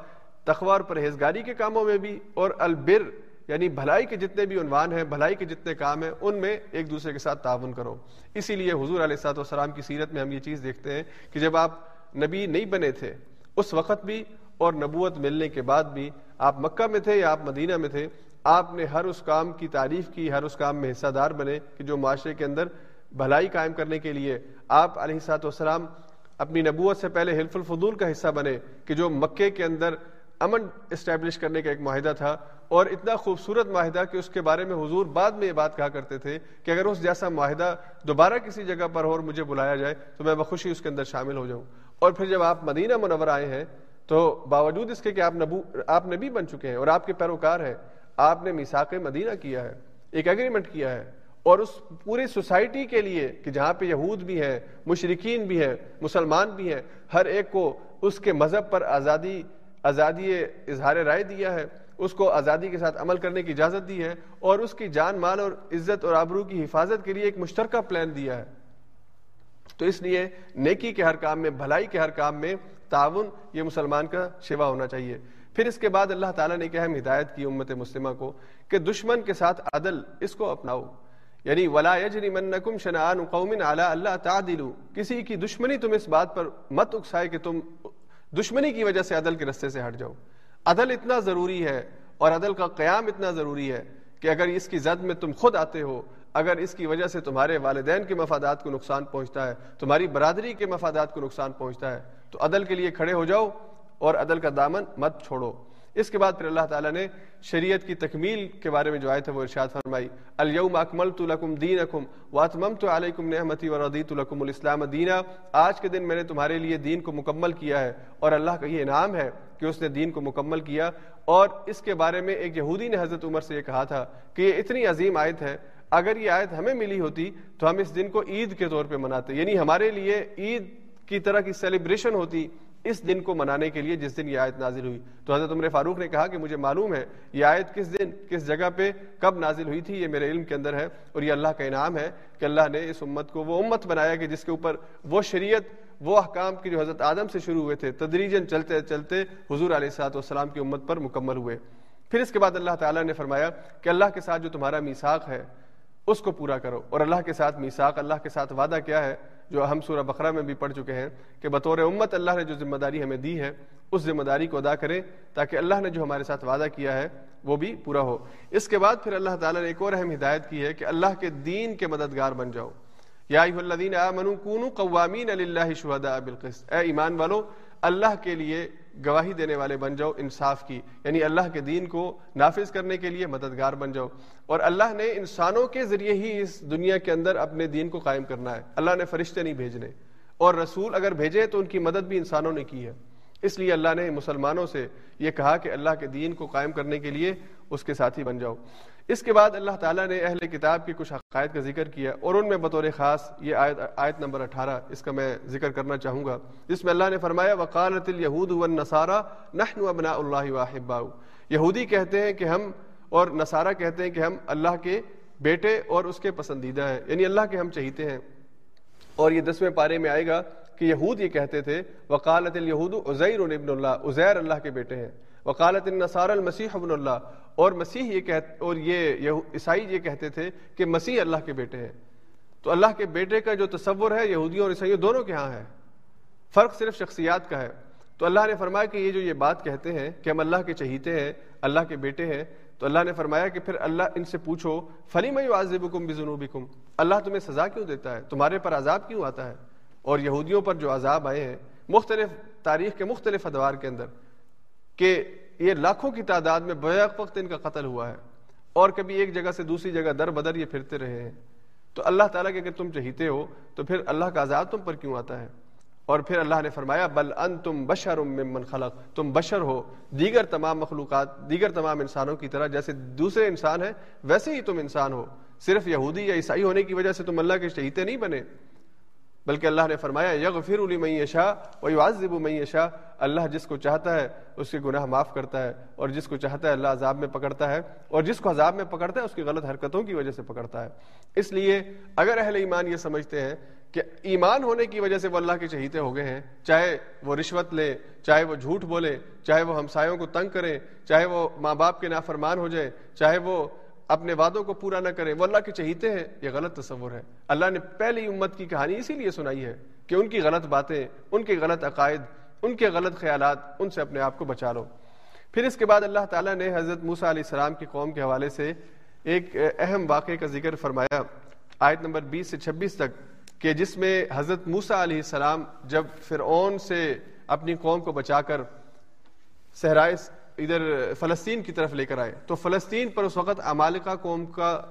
تخوا اور پرہیزگاری کے کاموں میں بھی اور البر یعنی بھلائی کے جتنے بھی عنوان ہیں، بھلائی کے جتنے کام ہیں، ان میں ایک دوسرے کے ساتھ تعاون کرو۔ اسی لیے حضور علیہ السلاط والسلام کی سیرت میں ہم یہ چیز دیکھتے ہیں کہ جب آپ نبی نہیں بنے تھے، اس وقت بھی اور نبوت ملنے کے بعد بھی آپ مکہ میں تھے یا آپ مدینہ میں تھے، آپ نے ہر اس کام کی تعریف کی، ہر اس کام میں حصہ دار بنے کہ جو معاشرے کے اندر بھلائی قائم کرنے کے لیے آپ علیہ سات والسلام اپنی نبوت سے پہلے حلف الفضول کا حصہ بنے کہ جو مکے کے اندر امن اسٹیبلش کرنے کا ایک معاہدہ تھا اور اتنا خوبصورت معاہدہ کہ اس کے بارے میں حضور بعد میں یہ بات کہا کرتے تھے کہ اگر اس جیسا معاہدہ دوبارہ کسی جگہ پر ہو اور مجھے بلایا جائے تو میں بخوشی اس کے اندر شامل ہو جاؤں۔ اور پھر جب آپ مدینہ منور آئے ہیں تو باوجود اس کے کہ آپ نبو آپ نبی بن چکے ہیں اور آپ کے پیروکار ہیں، آپ نے میساک مدینہ کیا ہے، ایک ایگریمنٹ کیا ہے اور اس پوری سوسائٹی کے لیے کہ جہاں پہ یہود بھی ہیں مشرقین بھی ہیں، مسلمان بھی ہیں، ہر ایک کو اس کے مذہب پر آزادی آزادی اظہار رائے دیا ہے، اس کو آزادی کے ساتھ عمل کرنے کی اجازت دی ہے اور اس کی جان مال اور عزت اور آبرو کی حفاظت کے لیے ایک مشترکہ پلان دیا ہے۔ تو اس لیے نیکی کے ہر کام میں، بھلائی کے ہر کام میں تعاون یہ مسلمان کا شیوا ہونا چاہیے۔ پھر اس کے بعد اللہ تعالیٰ نے کیا ہدایت کی امت مسلمہ کو کہ دشمن کے ساتھ عدل اس کو اپناؤ۔ یعنی ولا یجرمنکم شنآن قوم علی اللہ تعدلوا۔ کسی کی دشمنی تم اس بات پر مت اکسائے کہ تم دشمنی کی وجہ سے عدل کے رستے سے ہٹ جاؤ۔ عدل اتنا ضروری ہے اور عدل کا قیام اتنا ضروری ہے کہ اگر اس کی زد میں تم خود آتے ہو اگر اس کی وجہ سے تمہارے والدین کے مفادات کو نقصان پہنچتا ہے، تمہاری برادری کے مفادات کو نقصان پہنچتا ہے، تو عدل کے لیے کھڑے ہو جاؤ اور عدل کا دامن مت چھوڑو۔ اس کے بعد پھر اللہ تعالیٰ نے شریعت کی تکمیل کے بارے میں جو آئے تھے وہ ارشاد فرمائی الیوم اکملت لکم دینکم واتممت علیکم نعمتی ورضیت لکم الاسلام دینا آج کے دن میں نے تمہارے لیے دین کو مکمل کیا ہے اور اللہ کا یہ انعام ہے کہ اس نے دین کو مکمل کیا۔ اور اس کے بارے میں ایک یہودی نے حضرت عمر سے یہ کہا تھا کہ یہ اتنی عظیم آیت ہے اگر یہ آیت ہمیں ملی ہوتی تو ہم اس دن کو عید کے طور پہ مناتے یعنی ہمارے لیے عید کی طرح کی سیلیبریشن ہوتی اس دن کو منانے کے لیے جس دن یہ آیت نازل ہوئی۔ تو حضرت عمر فاروق نے کہا کہ مجھے معلوم ہے یہ آیت کس دن، کس جگہ پہ کب نازل ہوئی تھی، یہ میرے علم کے اندر ہے اور یہ اللہ کا انعام ہے کہ اللہ نے اس امت کو وہ امت بنایا کہ جس کے اوپر وہ شریعت، وہ احکام کی جو حضرت آدم سے شروع ہوئے تھے تدریجن چلتے چلتے حضور علیہ سات والسلام کی امت پر مکمل ہوئے۔ پھر اس کے بعد اللہ تعالیٰ نے فرمایا کہ اللہ کے ساتھ جو تمہارا میساک ہے اس کو پورا کرو۔ اور اللہ کے ساتھ میساک اللہ کے ساتھ وعدہ کیا ہے، جو ہم سورہ بقرہ میں بھی پڑھ چکے ہیں، کہ بطور امت اللہ نے جو ذمہ داری ہمیں دی ہے، اس ذمہ داری کو ادا کریں تاکہ اللہ نے جو ہمارے ساتھ وعدہ کیا ہے، وہ بھی پورا ہو۔ اس کے بعد پھر اللہ تعالیٰ نے ایک اور اہم ہدایت کی ہے، کہ اللہ کے دین کے مددگار بن جاؤ۔ یا الذین آمنوا کونوا قوامین للہ شہداء بالقسط۔ اے ایمان والو اللہ کے لیے گواہی دینے والے بن جاؤ، انصاف کی۔ یعنی اللہ کے دین کو نافذ کرنے کے لیے مددگار بن جاؤ۔ اور اللہ نے انسانوں کے ذریعے ہی اس دنیا کے اندر اپنے دین کو قائم کرنا ہے۔ اللہ نے فرشتے نہیں بھیجنے۔ اور رسول اگر بھیجے تو ان کی مدد بھی انسانوں نے کی ہے۔ اس لیے اللہ نے مسلمانوں سے یہ کہا کہ اللہ کے دین کو قائم کرنے کے لیے اس کے ساتھی بن جاؤ۔ اس کے بعد اللہ تعالیٰ نے اہل کتاب کی کچھ عقائد کا ذکر کیا اور ان میں بطور خاص یہ آیت آیت نمبر اٹھارہ، اس کا میں ذکر کرنا چاہوں گا، جس میں اللہ نے فرمایا، وقالت الیہود والنصارى نحن ابناء اللہ واحباؤ یہودی کہتے ہیں کہ ہم اور نصارہ کہتے ہیں کہ ہم اللہ کے بیٹے اور اس کے پسندیدہ ہیں یعنی اللہ کے ہم چہیتے ہیں۔ اور یہ دسویں پارے میں آئے گا کہ یہود یہ کہتے تھے، وقالت الیہود عزیر ابن اللہ عزیر اللہ کے بیٹے ہیں۔ وکالت النصار المسیح ابن اللہ اور مسیح یہ کہتے اور یہ عیسائی یہ کہتے تھے کہ مسیح اللہ کے بیٹے ہیں۔ تو اللہ کے بیٹے کا جو تصور ہے، یہودیوں اور عیسائیوں دونوں کے ہاں ہے۔ فرق صرف شخصیات کا ہے۔ تو اللہ نے فرمایا کہ یہ جو یہ بات کہتے ہیں کہ ہم اللہ کے چہیتے ہیں، اللہ کے بیٹے ہیں، تو اللہ نے فرمایا کہ پھر اللہ ان سے پوچھو فلی میں واضح کم بزنوبکم اللہ تمہیں سزا کیوں دیتا ہے؟ تمہارے پر عذاب کیوں آتا ہے؟ اور یہودیوں پر جو عذاب آئے ہیں، مختلف تاریخ کے مختلف ادوار کے اندر کہ یہ لاکھوں کی تعداد میں بیک وقت ان کا قتل ہوا ہے اور کبھی ایک جگہ سے دوسری جگہ در بدر یہ پھرتے رہے ہیں۔ تو اللہ تعالیٰ کے اگر تم چہیتے ہو تو پھر اللہ کا عذاب تم پر کیوں آتا ہے؟ اور پھر اللہ نے فرمایا، بل ان تم بشر ممن خلق۔ تم بشر ہو، دیگر تمام مخلوقات، دیگر تمام انسانوں کی طرح جیسے دوسرے انسان ہیں، ویسے ہی تم انسان ہو۔ صرف یہودی یا عیسائی ہونے کی وجہ سے تم اللہ کے چہیتے نہیں بنے۔ بلکہ اللہ نے فرمایا یغفر لمن یشاء ویعذب من یشاء۔ اللہ جس کو چاہتا ہے، اس کے گناہ معاف کرتا ہے۔ اور جس کو چاہتا ہے، اللہ عذاب میں پکڑتا ہے۔ اور جس کو عذاب میں پکڑتا ہے، اس کی غلط حرکتوں کی وجہ سے پکڑتا ہے۔ اس لیے اگر اہل ایمان یہ سمجھتے ہیں کہ ایمان ہونے کی وجہ سے وہ اللہ کے چہیتے ہو گئے ہیں، چاہے وہ رشوت لیں چاہے وہ جھوٹ بولے، چاہے وہ ہمسایوں کو تنگ کریں چاہے وہ ماں باپ کے نافرمان ہو جائیں، چاہے وہ اپنے وعدوں کو پورا نہ کریں۔ وہ اللہ کے چہیتے ہیں۔ یہ غلط تصور ہے۔ اللہ نے پہلی امت کی کہانی اسی لیے سنائی ہے کہ ان کی غلط باتیں، ان کے غلط عقائد، ان کے غلط خیالات ان سے اپنے آپ کو بچا لو۔ پھر اس کے بعد اللہ تعالیٰ نے حضرت موسا علیہ السلام کی قوم کے حوالے سے ایک اہم واقعے کا ذکر فرمایا۔ آیت نمبر بیس سے چھبیس تک کہ جس میں حضرت موسا علیہ السلام جب فرعون سے اپنی قوم کو بچا کر صحرائے ادھر فلسطین کی طرف لے کر آئے۔ تو فلسطین پر اس وقت امالکا قوم کا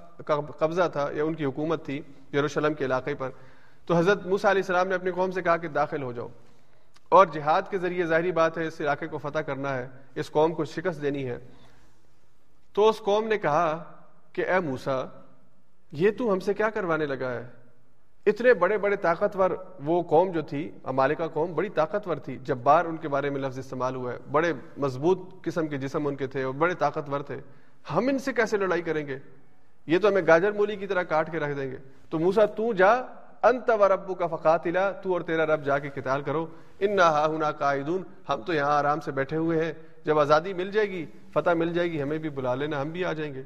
قبضہ تھا یا ان کی حکومت تھی یروشلم کے علاقے پر۔ تو حضرت موسا علیہ السلام نے اپنی قوم سے کہا کہ داخل ہو جاؤ۔ اور جہاد کے ذریعے ظاہری بات ہے، اس علاقے کو فتح کرنا ہے، اس قوم کو شکست دینی ہے۔ تو اس قوم نے کہا کہ اے موسا یہ تو ہم سے کیا کروانے لگا ہے؟ اتنے بڑے بڑے طاقتور وہ قوم جو تھی امالکا قوم، بڑی طاقتور تھی۔ جب بار ان کے بارے میں لفظ استعمال ہوا ہے۔ بڑے مضبوط قسم کے جسم ان کے تھے اور بڑے طاقتور تھے۔ ہم ان سے کیسے لڑائی کریں گے؟ یہ تو ہمیں گاجر مولی کی طرح کاٹ کے رکھ دیں گے۔ تو موسا تو جا، انت و ربو کا فقاتلا، تو اور تیرا رب جا کے قتال کرو۔ ان نہ ہا قائدون ہم تو یہاں آرام سے بیٹھے ہوئے ہیں۔ جب آزادی مل جائے گی، فتح مل جائے گی، ہمیں بھی بلا لینا، ہم بھی آ جائیں گے۔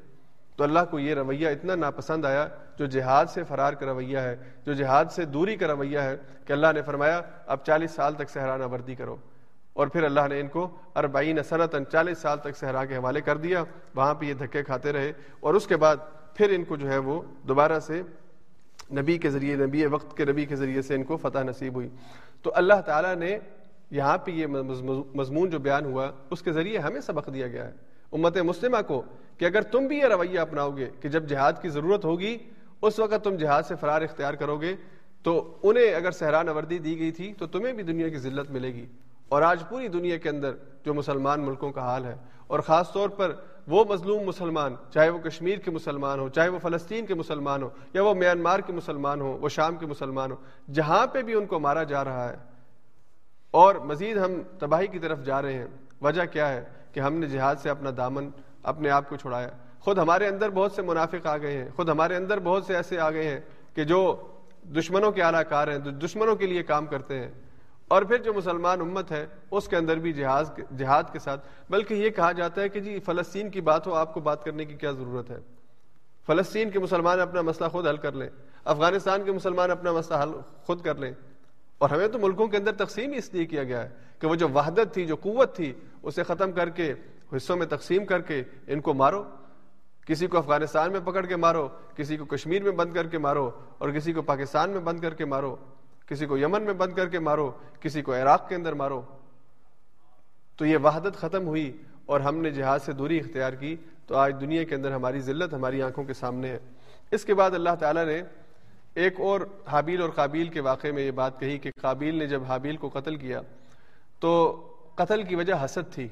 تو اللہ کو یہ رویہ اتنا ناپسند آیا، جو جہاد سے فرار کا رویہ ہے، جو جہاد سے دوری کا رویہ ہے، کہ اللہ نے فرمایا، اب چالیس سال تک سہرانہ وردی کرو۔ اور پھر اللہ نے ان کو اربعین صنعتاً چالیس سال تک صحرا کے حوالے کر دیا۔ وہاں پہ یہ دھکے کھاتے رہے۔ اور اس کے بعد پھر ان کو جو ہے وہ دوبارہ سے نبی کے ذریعے، نبی وقت کے نبی کے ذریعے سے ان کو فتح نصیب ہوئی۔ تو اللہ تعالیٰ نے یہاں پہ یہ مضمون جو بیان ہوا، اس کے ذریعے ہمیں سبق دیا گیا ہے۔ امت مسلمہ کو کہ اگر تم بھی یہ رویہ اپناؤ گے کہ جب جہاد کی ضرورت ہوگی، اس وقت تم جہاد سے فرار اختیار کرو گے، تو انہیں اگر صحرا نوردی دی گئی تھی، تو تمہیں بھی دنیا کی ذلت ملے گی۔ اور آج پوری دنیا کے اندر جو مسلمان ملکوں کا حال ہے، اور خاص طور پر وہ مظلوم مسلمان، چاہے وہ کشمیر کے مسلمان ہو، چاہے وہ فلسطین کے مسلمان ہو، یا وہ میانمار کے مسلمان ہو، وہ شام کے مسلمان ہو، جہاں پہ بھی ان کو مارا جا رہا ہے۔ اور مزید ہم تباہی کی طرف جا رہے ہیں۔ وجہ کیا ہے؟ کہ ہم نے جہاد سے اپنا دامن اپنے آپ کو چھڑایا۔ خود ہمارے اندر بہت سے منافق آ گئے ہیں۔ خود ہمارے اندر بہت سے ایسے آ گئے ہیں کہ جو دشمنوں کے اعلیٰ کار ہیں دشمنوں کے لیے کام کرتے ہیں۔ اور پھر جو مسلمان امت ہے، اس کے اندر بھی جہاز جہاد کے ساتھ۔ بلکہ یہ کہا جاتا ہے کہ جی فلسطین کی بات ہو، آپ کو بات کرنے کی کیا ضرورت ہے؟ فلسطین کے مسلمان اپنا مسئلہ خود حل کر لیں۔ افغانستان کے مسلمان اپنا مسئلہ حل خود کر لیں۔ اور ہمیں تو ملکوں کے اندر تقسیم اس لیے کیا گیا ہے کہ وہ جو وحدت تھی، جو قوت تھی اسے ختم کر کے، حصوں میں تقسیم کر کے ان کو مارو۔ کسی کو افغانستان میں پکڑ کے مارو، کسی کو کشمیر میں بند کر کے مارو اور کسی کو پاکستان میں بند کر کے مارو۔ کسی کو یمن میں بند کر کے مارو، کسی کو عراق کے اندر مارو۔ تو یہ وحدت ختم ہوئی اور ہم نے جہاد سے دوری اختیار کی۔ تو آج دنیا کے اندر ہماری ذلت ہماری آنکھوں کے سامنے ہے۔ اس کے بعد اللہ تعالیٰ نے ایک اور حابیل اور قابیل کے واقعے میں یہ بات کہی کہ قابیل نے جب حابیل کو قتل کیا تو قتل کی وجہ حسد تھی۔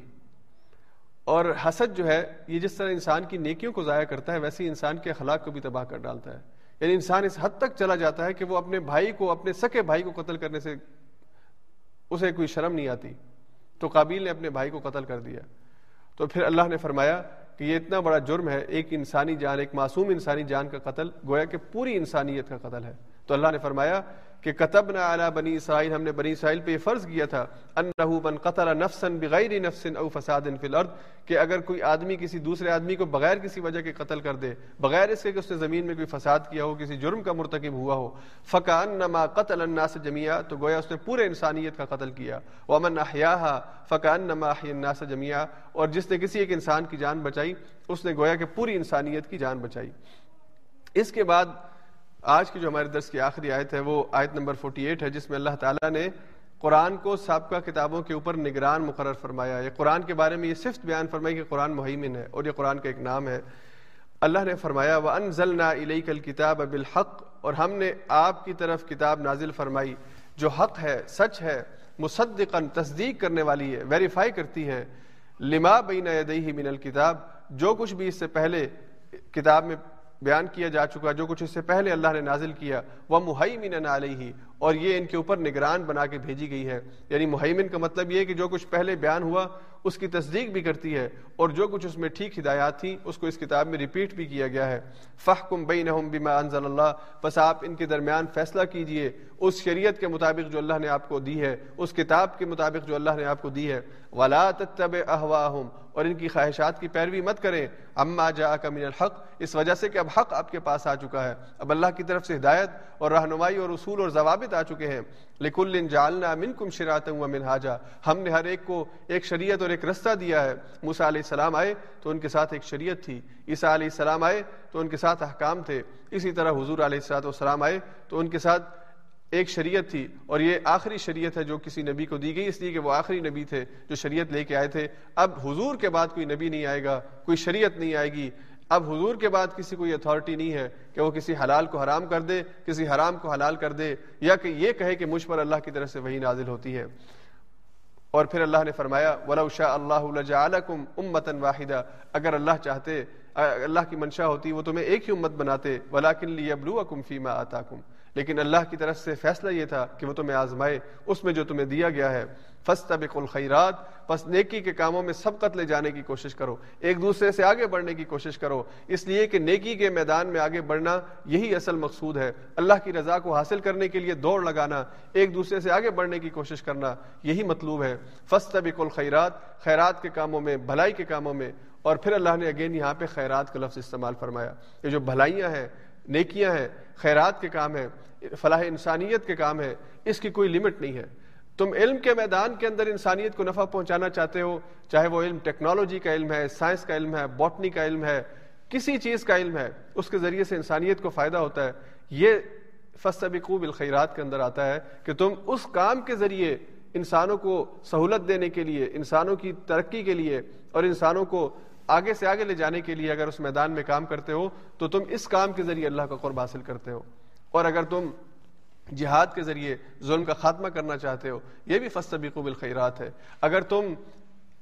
اور حسد جو ہے، یہ جس طرح انسان کی نیکیوں کو ضائع کرتا ہے، ویسے انسان کے اخلاق کو بھی تباہ کر ڈالتا ہے۔ یعنی انسان اس حد تک چلا جاتا ہے کہ وہ اپنے بھائی کو، اپنے سکے بھائی کو قتل کرنے سے اسے کوئی شرم نہیں آتی۔ تو قابیل نے اپنے بھائی کو قتل کر دیا۔ تو پھر اللہ نے فرمایا کہ یہ اتنا بڑا جرم ہے، ایک انسانی جان، ایک معصوم انسانی جان کا قتل، گویا کہ پوری انسانیت کا قتل ہے۔ تو اللہ نے فرمایا کہ کتب نہ بنی اسرائیل، ہم نے بنی اسرائیل پہ یہ فرض کیا تھا، انہو من قتل نفسا بغیر نفس او فساد فی الارض، کہ اگر کوئی آدمی کسی دوسرے آدمی کو بغیر کسی وجہ کے قتل کر دے، بغیر اس کے کہ اس نے زمین میں کوئی فساد کیا ہو، کسی جرم کا مرتکب ہوا ہو، فکانما قتل الناس جميعا تو گویا اس نے پورے انسانیت کا قتل کیا۔ ومن احیاها، فکانما احیا الناس جميعا اور جس نے کسی ایک انسان کی جان بچائی، اس نے گویا کہ پوری انسانیت کی جان بچائی۔ اس کے بعد آج کی جو ہمارے درس کی آخری آیت ہے وہ آیت نمبر 48 ہے، جس میں اللہ تعالیٰ نے قرآن کو سابقہ کتابوں کے اوپر نگران مقرر فرمایا یہ قرآن کے بارے میں یہ صفت بیان فرمائی کہ قرآن مہیمن ہے اور یہ قرآن کا ایک نام ہے۔ اللہ نے فرمایا وہ انزل نا علیہ کل کتاب بالحق۔ اور ہم نے آپ کی طرف کتاب نازل فرمائی، جو حق ہے، سچ ہے، مصدقاً تصدیق کرنے والی ہے، ویریفائی کرتی ہے لما بین یدیہ من الکتاب جو کچھ بھی اس سے پہلے کتاب میں بیان کیا جا چکا، جو کچھ اس سے پہلے اللہ نے نازل کیا وہ مہیمن علیہ اور یہ ان کے اوپر نگران بنا کے بھیجی گئی ہے۔ یعنی مہیمن کا مطلب یہ کہ جو کچھ پہلے بیان ہوا، اس کی تصدیق بھی کرتی ہے، اور جو کچھ اس میں ٹھیک ہدایات تھیں، اس کو اس کتاب میں ریپیٹ بھی کیا گیا ہے۔ فحکم بینہم بما انزل اللہ بس آپ ان کے درمیان فیصلہ کیجیے۔ اس شریعت کے مطابق جو اللہ نے آپ کو دی ہے، اس کتاب کے مطابق جو اللہ نے آپ کو دی ہے۔ ولا تتبع اهواهم اور ان کی خواہشات کی پیروی مت کریں۔ اما جاءک من الحق، اس وجہ سے کہ اب حق آپ کے پاس آ چکا ہے۔ اب اللہ کی طرف سے ہدایت اور رہنمائی اور اصول اور ضوابط آ چکے ہیں۔ لکل جعلنا منکم شراطا ومنهاجا، ہم نے ہر ایک کو ایک شریعت اور ایک رستہ دیا ہے۔ موسیٰ علیہ السلام آئے تو ان کے ساتھ ایک شریعت تھی۔ عیسیٰ علیہ السلام آئے تو ان کے ساتھ احکام تھے۔ اسی طرح حضور علیہ السلام آئے تو ان کے ساتھ ایک شریعت تھی اور یہ آخری شریعت ہے جو کسی نبی کو دی گئی، اس لیے کہ وہ آخری نبی تھے جو شریعت لے کے آئے تھے۔ اب حضور کے بعد کوئی نبی نہیں آئے گا، کوئی شریعت نہیں آئے گی۔ اب حضور کے بعد کسی کو یہ اتھارٹی نہیں ہے کہ وہ کسی حلال کو حرام کر دے، کسی حرام کو حلال کر دے، یا کہ یہ کہے کہ مجھ پر اللہ کی طرف سے وہی نازل ہوتی ہے۔ اور پھر اللہ نے فرمایا، ولو شاء اللہ لجعلکم امتا واحدہ اگر اللہ چاہتے اللہ کی منشا ہوتی، وہ تمہیں ایک ہی امت بناتے۔ ولیکن لیبلوکم فیما آتاکم لیکن اللہ کی طرف سے فیصلہ یہ تھا کہ وہ تمہیں آزمائے، اس میں جو تمہیں دیا گیا ہے۔ فستبق الخیرات، پس نیکی کے کاموں میں سبقت لے جانے کی کوشش کرو۔ ایک دوسرے سے آگے بڑھنے کی کوشش کرو۔ اس لیے کہ نیکی کے میدان میں آگے بڑھنا یہی اصل مقصود ہے۔ اللہ کی رضا کو حاصل کرنے کے لیے دوڑ لگانا، ایک دوسرے سے آگے بڑھنے کی کوشش کرنا، یہی مطلوب ہے۔ فستبق الخیرات، خیرات کے کاموں میں، بھلائی کے کاموں میں۔ اور پھر اللہ نے اگین یہاں پہ خیرات کا لفظ استعمال فرمایا۔ یہ جو بھلائیاں ہیں نیکیاں ہیں، خیرات کے کام ہیں، فلاح انسانیت کے کام ہے اس کی کوئی لمٹ نہیں ہے۔ تم علم کے میدان کے اندر انسانیت کو نفع پہنچانا چاہتے ہو، چاہے وہ علم ٹیکنالوجی کا علم ہے سائنس کا علم ہے باٹنی کا علم ہے، کسی چیز کا علم ہے، اس کے ذریعے سے انسانیت کو فائدہ ہوتا ہے۔ یہ فصبقو بالخیرات کے اندر آتا ہے کہ تم اس کام کے ذریعے انسانوں کو سہولت دینے کے لیے، انسانوں کی ترقی کے لیے اور انسانوں کو آگے سے آگے لے جانے کے لیے اگر اس میدان میں کام کرتے ہو تو تم اس کام کے ذریعے اللہ کا قرب حاصل کرتے ہو۔ اور اگر تم جہاد کے ذریعے ظلم کا خاتمہ کرنا چاہتے ہو، یہ بھی فستبیقو بالخیرات ہے۔ اگر تم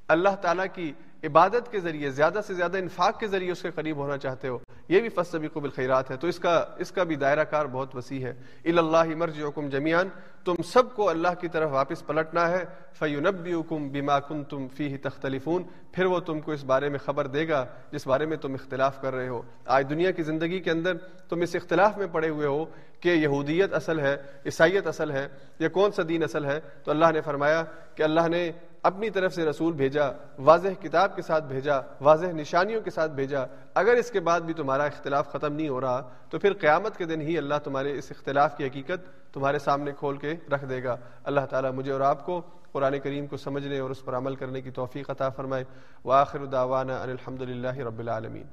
اللہ تعالیٰ کی عبادت کے ذریعے، زیادہ سے زیادہ انفاق کے ذریعے اس کے قریب ہونا چاہتے ہو، یہ بھی فستبیقو بالخیرات ہے۔ تو اس کا اس کا بھی دائرہ کار بہت وسیع ہے۔ اللہ مرجعکم جمیعا، تم سب کو اللہ کی طرف واپس پلٹنا ہے۔ فیونبئکم بما کنتم فیہ تختلفون۔ پھر وہ تم کو اس بارے میں خبر دے گا جس بارے میں تم اختلاف کر رہے ہو۔ آج دنیا کی زندگی کے اندر تم اس اختلاف میں پڑے ہوئے ہو کہ یہودیت اصل ہے، عیسائیت اصل ہے یا کون سا دین اصل ہے؟ تو اللہ نے فرمایا کہ اللہ نے اپنی طرف سے رسول بھیجا، واضح کتاب کے ساتھ بھیجا، واضح نشانیوں کے ساتھ بھیجا۔ اگر اس کے بعد بھی تمہارا اختلاف ختم نہیں ہو رہا، تو پھر قیامت کے دن ہی اللہ تمہارے اس اختلاف کی حقیقت تمہارے سامنے کھول کے رکھ دے گا۔ اللہ تعالیٰ مجھے اور آپ کو قرآن کریم کو سمجھنے اور اس پر عمل کرنے کی توفیق عطا فرمائے۔ وآخر دعوانا ان الحمد للہ رب العالمین۔